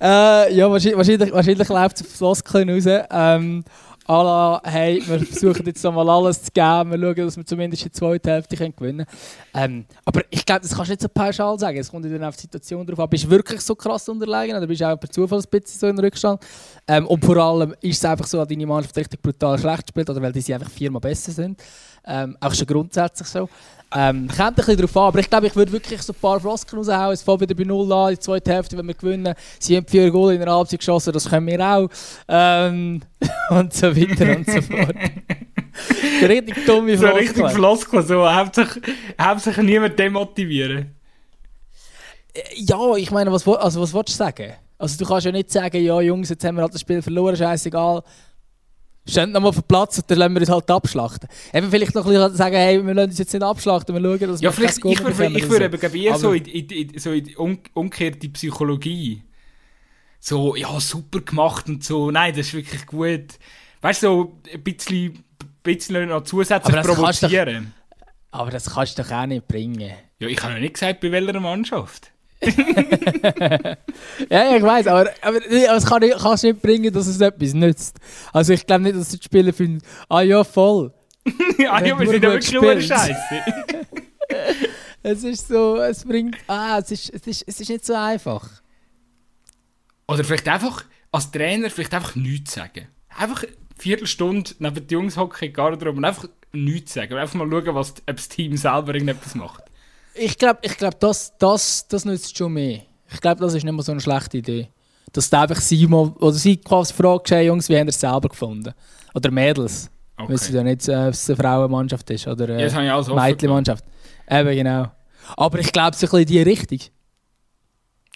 äh, ja, wahrscheinlich, wahrscheinlich, wahrscheinlich läuft es auf Floskeln raus. Ähm, la, hey, wir versuchen jetzt nochmal alles zu geben, wir schauen, dass wir zumindest die zweite Hälfte gewinnen können. Ähm, aber ich glaube, das kannst du nicht so pauschal sagen. Es kommt dann auf die Situation drauf an. Bist du wirklich so krass unterlegen oder bist du auch per Zufall ein bisschen so in Rückstand? Ähm, und vor allem ist es einfach so, dass deine Mannschaft richtig brutal schlecht spielt oder weil die einfach viermal besser sind. Ähm, auch schon grundsätzlich so. Ähm, kommt ein bisschen darauf an, aber ich glaube, ich würde wirklich so ein paar Floskeln raushauen. Es fängt wieder bei Null an, die zweite Hälfte, wenn wir gewinnen. Sie haben vier Goal in der Halbzeit geschossen, das können wir auch. Ähm, und so weiter und so fort. richtig dumme Floskeln. So richtig Floskeln, so hauptsächlich niemand demotivieren. Äh, ja, ich meine, was, also, was willst du sagen? Also du kannst ja nicht sagen, ja Jungs, jetzt haben wir halt das Spiel verloren, scheißegal Steht nochmal auf den Platz und dann lassen wir uns halt abschlachten. Eben vielleicht noch ein bisschen sagen, hey, wir lassen uns jetzt nicht abschlachten, wir schauen, dass ja, wir vielleicht, ich würde, ich würde eben eher so in, in, so in um, umgekehrte Psychologie. So, ja, super gemacht und so, nein, das ist wirklich gut. Weißt du, so ein bisschen, bisschen noch zusätzlich aber provozieren. Doch, aber das kannst du doch auch nicht bringen. Ja, ich habe noch nicht gesagt, bei welcher Mannschaft. ja, ich weiß, aber, aber, aber es kann nicht, kannst nicht bringen, dass es etwas nützt. Also ich glaube nicht, dass die Spieler finden, ah ja, voll. ah ja, wir sind ja wirklich Scheiße. es ist so, es bringt, ah, es ist, es ist, es ist nicht so einfach. Oder vielleicht einfach als Trainer vielleicht einfach nichts sagen. Einfach eine Viertelstunde neben den Jungs hocken, gar nicht und einfach nichts sagen. Einfach mal schauen, was, ob das Team selber irgendetwas macht. Ich glaube, ich glaub, das, das, das nützt schon mehr. Ich glaube, das ist nicht mehr so eine schlechte Idee. Dass du einfach sie mal, oder sie quasi fragst, hey Jungs, wie haben ihr es selber gefunden? Oder Mädels. Okay. Weil es ja nicht äh, es eine Frauenmannschaft ist oder äh, ja, Mädchenmannschaft. Eben, genau. Aber ich glaube, es ist ein bisschen in die Richtung.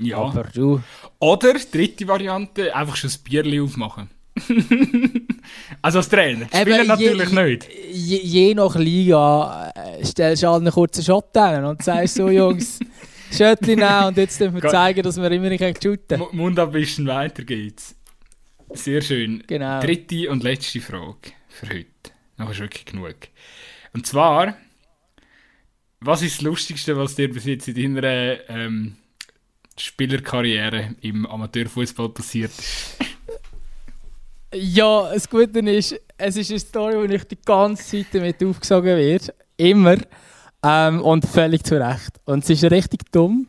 Ja. Aber du... Oder, dritte Variante, einfach schon ein Bierli aufmachen. also als Trainer. Spielen natürlich je, nicht. Je, je, nach Liga äh, stellst du einen kurzen Shot an und sagst so, Jungs, Schöttli nehmen und jetzt dürfen wir zeigen, dass wir immer nicht shooten können. Mund abwischen, weiter geht's. Sehr schön. Genau. Dritte und letzte Frage für heute. Noch ist wirklich genug. Und zwar, was ist das Lustigste, was dir bis jetzt in deiner ähm, Spielerkarriere im Amateurfußball passiert ist? Ja, das Gute ist, es ist eine Story, wo ich die ganze Zeit damit aufgesogen werde. Immer. Ähm, und völlig zu Recht. Und es ist richtig dumm,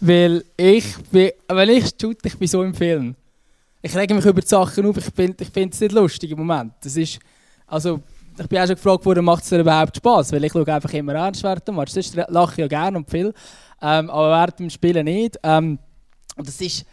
weil ich bin, wenn ich shoot, ich bin so im Film. Ich rege mich über die Sachen auf, ich finde ich es nicht lustig im Moment. Das ist, also, ich bin auch schon gefragt worden, macht es dir überhaupt Spaß? Weil ich schaue einfach immer ernst während dem Match. Sonst lache ich ja gerne und viel, ähm, aber während dem Spielen nicht. Ähm, und das ist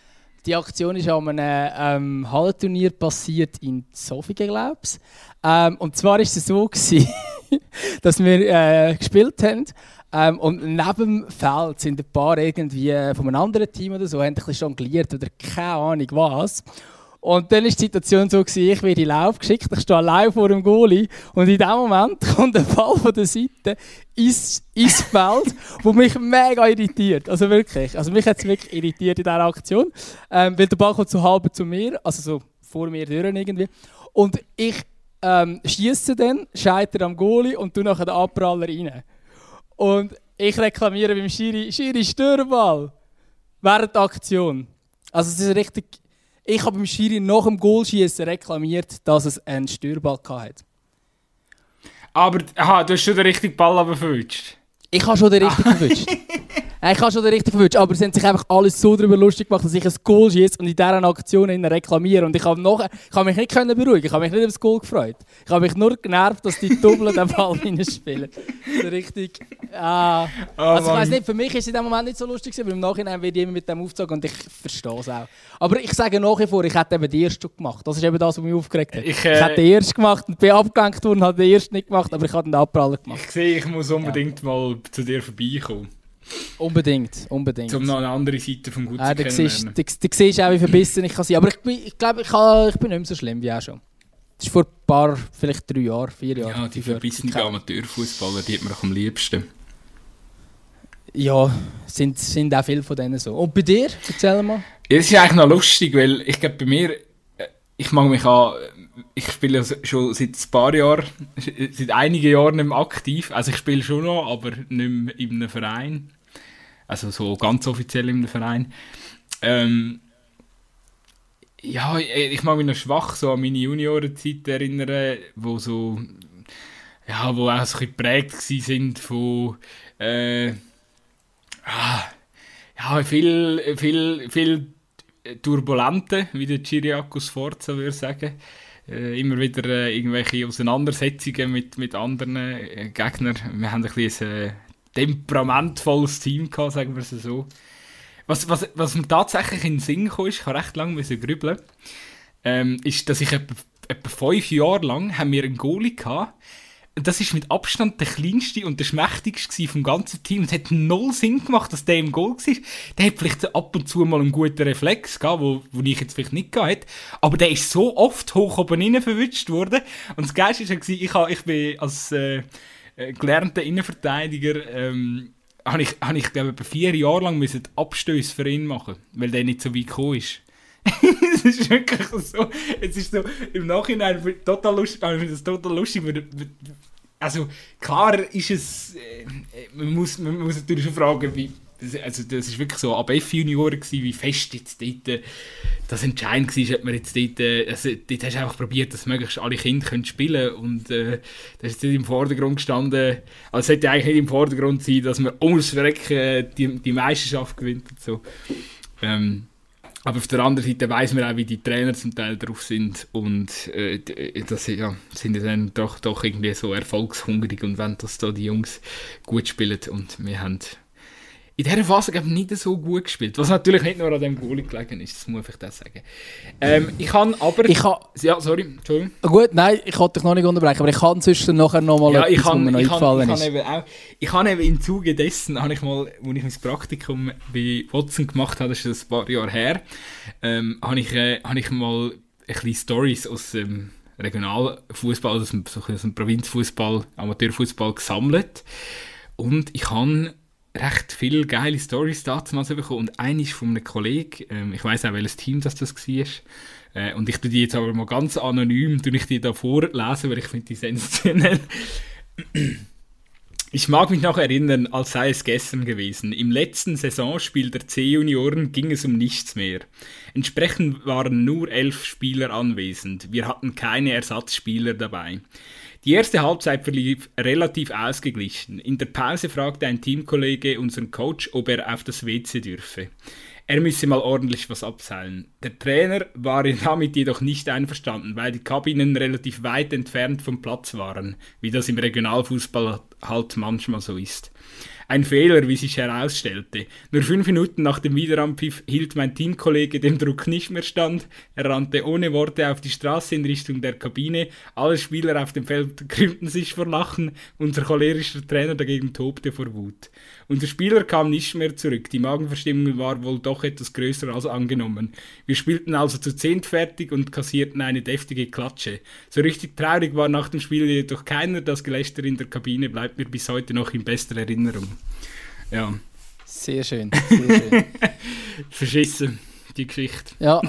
die Aktion ist an einem ähm, Hallenturnier passiert in Sofia, glaube ich. Ähm, und zwar war es so, gewesen, dass wir äh, gespielt haben. Ähm, und neben dem Feld sind ein paar irgendwie von einem anderen Team oder so, haben ein bisschen jongliert oder keine Ahnung was. Und dann war die Situation so, gewesen, ich werde in Lauf geschickt, ich stehe allein vor dem Goalie und in dem Moment kommt ein Ball von der Seite ins, ins Feld, wo mich mega irritiert. Also wirklich, also mich hat es wirklich irritiert in dieser Aktion, ähm, weil der Ball kommt so halb zu mir, also so vor mir durch irgendwie. Und ich ähm, schieße dann, scheitere am Goalie und tue nachher den Abpraller rein. Und ich reklamiere beim Schiri, Schiri, Störball. Während der Aktion. Also es ist richtig ich habe beim Schiri nach dem Goalschießen reklamiert, dass es einen Steuerball hatte. Aber aha, du hast schon den richtigen Ball abgefälscht. Ich habe schon den richtigen verwünscht. Ich habe schon den richtigen verwünscht, aber sie haben sich einfach alles so darüber lustig gemacht, dass ich ein Goal schieße und in dieser Aktion reklamiere. Und ich habe, noch, ich habe mich nicht können beruhigen, ich habe mich nicht über das Goal gefreut. Ich habe mich nur genervt, dass die Double den Ball hineinspielen. So richtig. Ah. Oh, also ich weiß nicht, für mich ist es in dem Moment nicht so lustig, aber im Nachhinein wird jemand mit dem aufgezogen und ich verstehe es auch. Aber ich sage nach wie vor, ich hätte eben den ersten gemacht. Das ist eben das, was mich aufgeregt hat. Ich, äh, ich hätte den ersten gemacht und bin abgelenkt worden, habe den ersten nicht gemacht, aber ich habe den Abpraller gemacht. Ich sehe, ich muss unbedingt ja. mal zu dir vorbeikommen. Unbedingt, unbedingt. Um noch eine andere Seite vom Guten ja, zu kennenlernen. Du, siehst auch, wie verbissen ich kann sein. Aber ich, ich glaube, ich, ich bin nicht mehr so schlimm wie auch schon. Das ist vor ein paar, vielleicht drei Jahren, vier Jahren. Ja, die verbissenen Amateurfußballer, die hat man auch am liebsten. Ja, sind, sind auch viele von denen so. Und bei dir? Erzähl mal. Ja, ist eigentlich noch lustig, weil ich glaube, bei mir, äh, ich mag mich an ich spiele schon seit ein paar Jahren, seit einigen Jahren nicht mehr aktiv. Also ich spiele schon noch, aber nicht mehr in einem Verein. Also so ganz offiziell in einem Verein. Ähm, ja, ich mag mich noch schwach so an meine Juniorenzeit erinnern, wo so, ja, wo auch so ein geprägt sind von, äh, ah, ja, viel, viel, viel Turbulente, wie der Chiriakos Forza würde sagen äh, immer wieder äh, irgendwelche Auseinandersetzungen mit, mit anderen äh, Gegnern. Wir haben ein bisschen ein äh, temperamentvolles Team gehabt, sagen wir es so. Was, was, was mir tatsächlich in den Sinn kam, ich habe recht lange grübeln, ähm, ist, dass ich etwa, etwa fünf Jahre lang haben wir einen Goalie gehabt, das ist mit Abstand der kleinste und der schmächtigste vom ganzen Team. Es hat null Sinn gemacht, dass der im Goal war. Der hat vielleicht ab und zu mal einen guten Reflex gehabt, wo, wo ich jetzt vielleicht nicht gehabt hätte. Aber der ist so oft hoch oben innen verwünscht worden. Und das Geilste war, ich, ich bin als äh, äh, gelernter Innenverteidiger, ähm, habe ich, hab ich glaube vier Jahre lang Abstöße für ihn machen, weil der nicht so weit gekommen ist. es ist wirklich so, es ist so, im Nachhinein total lustig, ich finde das total lustig, also klar ist es, äh, man, muss, man muss natürlich schon fragen, wie, also das ist wirklich so ab F-Junioren wie fest jetzt dort äh, das entscheidend war, ob man jetzt dort, äh, also dort hast du einfach probiert, dass möglichst alle Kinder können spielen und äh, das ist nicht im Vordergrund gestanden, also es sollte eigentlich nicht im Vordergrund sein, dass man ums Verrecken die, die Meisterschaft gewinnt und so. Ähm, Aber auf der anderen Seite weiß man auch, wie die Trainer zum Teil drauf sind und äh, das ja, sind dann doch, doch irgendwie so erfolgshungrig und wenn das da die Jungs gut spielen und wir haben in dieser Phase ich, nicht so gut gespielt. Was natürlich nicht nur an dem Goalie gelegen ist, das muss ich das sagen. Ähm, ich kann aber... Ich kann... Ja, sorry, Entschuldigung. Gut, nein, ich wollte dich noch nicht unterbrechen, aber ich kann sonst nachher nochmal ja, etwas, ich kann, was mir ich kann, ich ist. Eben auch, ich habe eben im Zuge dessen, habe ich mal, als ich mein Praktikum bei Watson gemacht habe, das ist ein paar Jahre her, ähm, habe ich, äh, habe ich mal ein bisschen Stories aus dem ähm, Regionalfußball, aus dem, so aus dem Provinzfußball, Amateurfußball gesammelt und ich habe recht viele geile Stories dazu mal bekommen und eine ist von einem Kollegen, ähm, ich weiß auch welches Team das das war, äh, und ich tue die jetzt aber mal ganz anonym, tue ich die da vorlesen, weil ich finde die sensationell. Ich mag mich noch erinnern, als sei es gestern gewesen. Im letzten Saisonspiel der C-Junioren ging es um nichts mehr. Entsprechend waren nur elf Spieler anwesend. Wir hatten keine Ersatzspieler dabei. Die erste Halbzeit verlief relativ ausgeglichen. In der Pause fragte ein Teamkollege unseren Coach, ob er auf das WC dürfe. Er müsse mal ordentlich was abseilen. Der Trainer war damit jedoch nicht einverstanden, weil die Kabinen relativ weit entfernt vom Platz waren, wie das im Regionalfußball halt manchmal so ist. Ein Fehler, wie sich herausstellte. Nur fünf Minuten nach dem Wiederanpfiff hielt mein Teamkollege dem Druck nicht mehr stand. Er rannte ohne Worte auf die Straße in Richtung der Kabine. Alle Spieler auf dem Feld krümmten sich vor Lachen. Unser cholerischer Trainer dagegen tobte vor Wut. Unser Spieler kam nicht mehr zurück. Die Magenverstimmung war wohl doch etwas größer als angenommen. Wir spielten also zu zehnt fertig und kassierten eine deftige Klatsche. So richtig traurig war nach dem Spiel jedoch keiner. Das Gelächter in der Kabine bleibt mir bis heute noch in bester Erinnerung. Ja. Sehr schön, sehr schön. Verschissen, die Geschichte. Ja,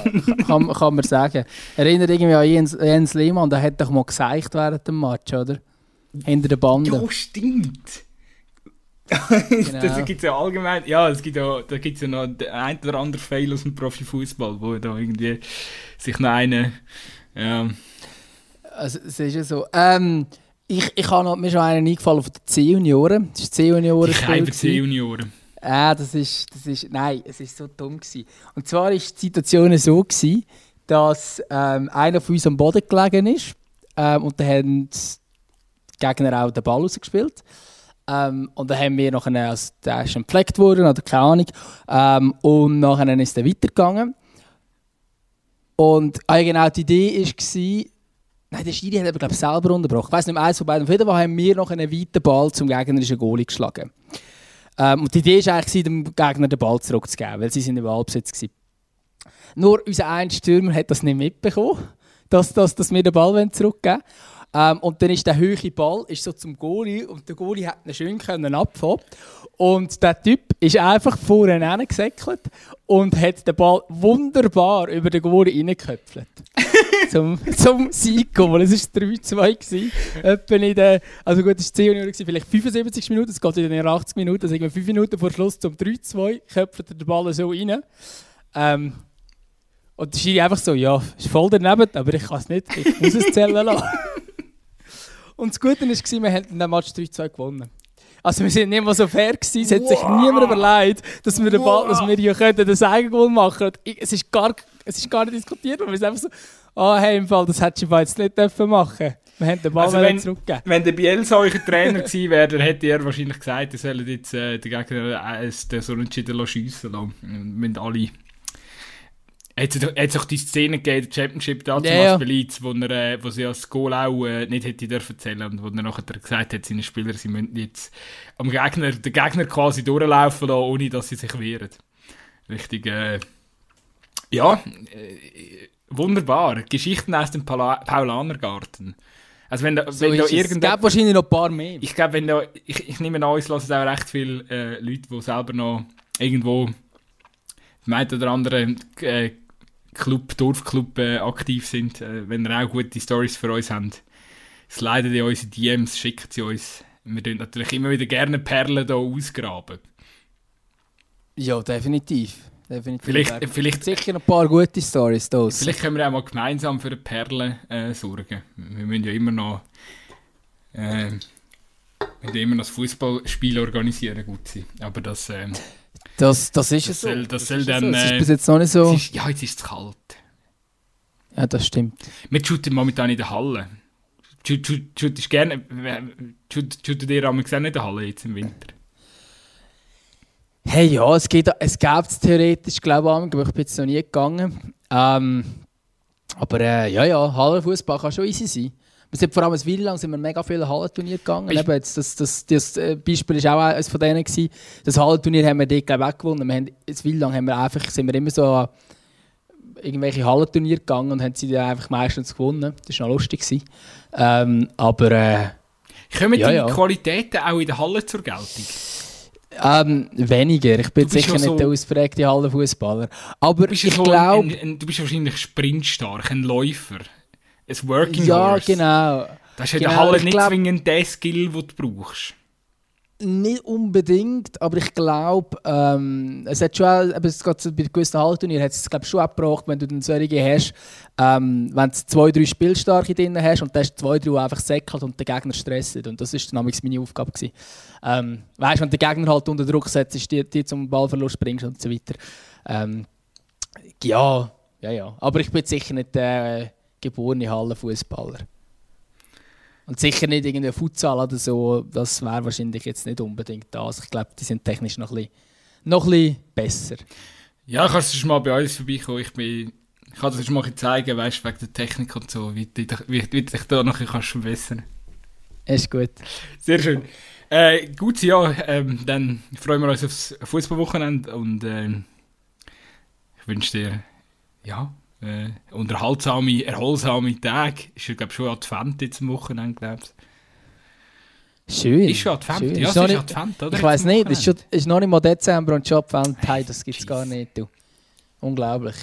kann, kann man sagen. Erinnert irgendwie an Jens, Jens Lehmann, der hat doch mal gesagt während dem Match, oder? Hinter der Bande. Ja, stimmt. Genau. das gibt ja allgemein, ja, es gibt ja, da gibt es ja noch ein oder andere Fail aus dem Profifußball, wo da irgendwie sich noch eine, ja. Also, es ist ja so. Ähm, ich, ich habe mir schon einen eingefallen von den C-Junioren. Das ist C-Junioren. Die C-Junioren. Äh, das ist, das ist, nein, es ist so dumm gewesen. Und zwar war die Situation so gewesen, dass ähm, einer von uns am Boden gelegen ist ähm, und dann haben die Gegner auch den Ball rausgespielt. Ähm, und dann haben wir nachher, also der ist entpflegt worden, oder keine Ahnung, ähm, und nachher ist er weitergegangen. Und äh, genau die Idee war, nein, der Schiri hat aber, glaube selber unterbrochen. Ich weiß nicht eins von beiden. Auf jeden Fall haben wir noch einen weiten Ball zum gegnerischen Goalie geschlagen. Ähm, und die Idee war eigentlich, dem Gegner den Ball zurückzugeben, weil sie sind im Ballbesitz waren. Nur unser ein Stürmer hat das nicht mitbekommen, dass, dass, dass wir den Ball zurückgeben wollen. Ähm, und dann ist der hohe Ball ist so zum Goalie und der Goalie hat ihn schön können abfangen. Und der Typ ist einfach vorne gesäckelt und hat den Ball wunderbar über den Goalie reingeköpfelt. zum, zum Sieg gekommen. Es war 3-2. Etwa in der, also gut, es war 10 Minuten, vielleicht 75 Minuten, es geht in den 80 Minuten, also 5 Minuten vor Schluss zum 3-2, köpft er den Ball so rein. Ähm, und der Schiri einfach so, ja, ist voll daneben, aber ich kann es nicht, ich muss es zählen lassen. Und das Gute war, wir haben den Match 3-2 gewonnen. Also wir sind nicht mehr so fair gewesen, es hat sich niemand überlegt, dass wir, den Ball, dass wir hier könnten das Eigengoal machen können. Es ist gar, es ist gar nicht diskutiert, weil wir sind einfach so, ah oh, hey, im Fall, das hättest du jetzt nicht dürfen machen wir haben den Ball also wenn, zurückgegeben. Wenn der Bielsa euer Trainer gewesen wäre, dann hätte er wahrscheinlich gesagt, er soll jetzt äh, den Gegner äh, so entschieden schiessen lassen. Wir müssen alle hat es auch die Szene gegeben, der Championship damals ja, ja. bei Leeds, wo, er, äh, wo sie das Goal auch äh, nicht hätte dürfen zählen und wo er nachher gesagt hat, seine Spieler, sie müssen jetzt am Gegner, den Gegner quasi durchlaufen lassen, ohne dass sie sich wehren. Richtig, äh, ja, äh, wunderbar. Geschichten aus dem Paulanergarten. Also wenn da, so wenn da Es gab wahrscheinlich noch ein paar mehr. Ich glaube, wenn da, ich, ich nehme an, es lassen auch recht viele äh, Leute, die selber noch irgendwo im einen oder anderen äh, Club, Dorfclub äh, aktiv sind, äh, wenn ihr auch gute Stories für uns habt, sliden in unsere DMs, schicken sie uns. Wir tun natürlich immer wieder gerne Perlen hier ausgraben. Ja, definitiv. definitiv. Vielleicht, vielleicht, sicher ein paar gute Stories da. Vielleicht können wir auch mal gemeinsam für eine Perle äh, sorgen. Wir müssen ja immer noch, äh, wir immer noch das Fußballspiel organisieren, gut sein. Aber das, äh, Das, das ist es so. soll- das ist soll dann. Es ist äh, bis jetzt noch nicht so. Ist, ja, jetzt ist es kalt. Ja, das stimmt. Wir shooten momentan in der Halle. Shoot- shoot- Shootest gerne, äh, shoot- shootet ihr am auch nicht in der Halle jetzt im Winter? Hey, ja, es, geht, es gäbe theoretisch, glaube ich, aber ich bin jetzt noch nie gegangen. Ähm, aber äh, ja, ja, Hallenfußball kann schon easy sein. Wir sind vor allem ein Weile lang sind wir mega viele Hallenturniere gegangen. Eben jetzt, das, das, das äh, Beispiel ist auch eines von denen. Gewesen. Das Hallenturnier haben wir dort glaube ich, auch gewonnen. Wir haben, ein Weile lang haben wir einfach, sind wir immer so an irgendwelche Hallenturniere gegangen und haben sie dann einfach meistens gewonnen. Das war noch lustig. Gewesen. Ähm, aber äh, Kommen Ja, die ja. Qualitäten auch in der Halle zur Geltung? ähm, weniger. Ich bin sicher nicht so- der ausgeprägte Hallenfußballer. Aber ich so glaube... du bist wahrscheinlich sprintstark, ein Läufer. Ein Working Ja, Horse. genau. Das ist ja Genau, Halle ich nicht glaub- zwingend der Skill, den du brauchst. Nicht unbedingt, aber ich glaube, ähm, es hat schon, eben, es geht bei gewissen Hallenturnieren hat es glaub, schon auch gebraucht, wenn du dann solche hast, ähm, wenn du zwei, drei Spielstarke drin hast und dann hast du zwei, drei, die einfach säckelt und den Gegner stressen. Und das war dann manchmal meine Aufgabe. Gewesen. Ähm, weißt du, wenn du den Gegner halt unter Druck setzt, die, die zum Ballverlust bringst und so weiter. Ähm, ja, ja, ja. Aber ich bin sicher nicht äh, geborene Hallenfußballer. Und sicher nicht irgendein Futsal oder so, das wäre wahrscheinlich jetzt nicht unbedingt das. Ich glaube, die sind technisch noch ein bisschen, noch ein bisschen besser. Ja, kannst du schon mal bei uns vorbeikommen. Ich, bin, ich kann dir das schon mal zeigen, weißt, wegen der Technik und so, wie, du dich- wie, wie du dich da noch ein bisschen kannst verbessern Ist gut. Sehr schön. Äh, gutes Jahr. Ähm, dann freuen wir uns aufs Fußballwochenende und ähm, ich wünsche dir ja, äh, unterhaltsame, erholsame Tage. Ist ja, glaube schon Advent jetzt am Wochenende, glaube ich. Schön. Ist schon Advent? Schön. Ja, Ist ist Advent, oder? Ich weiß nicht, ist, schon, ist noch nicht mal Dezember und schon Advent. Hey, das gibt es gar nicht. Du. Unglaublich.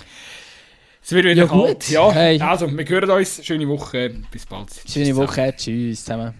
Es wird wieder Ja, kalt. gut. Ja, Hey. also, wir hören uns. Schöne Woche. Bis bald. Schöne Woche. Tschüss zusammen.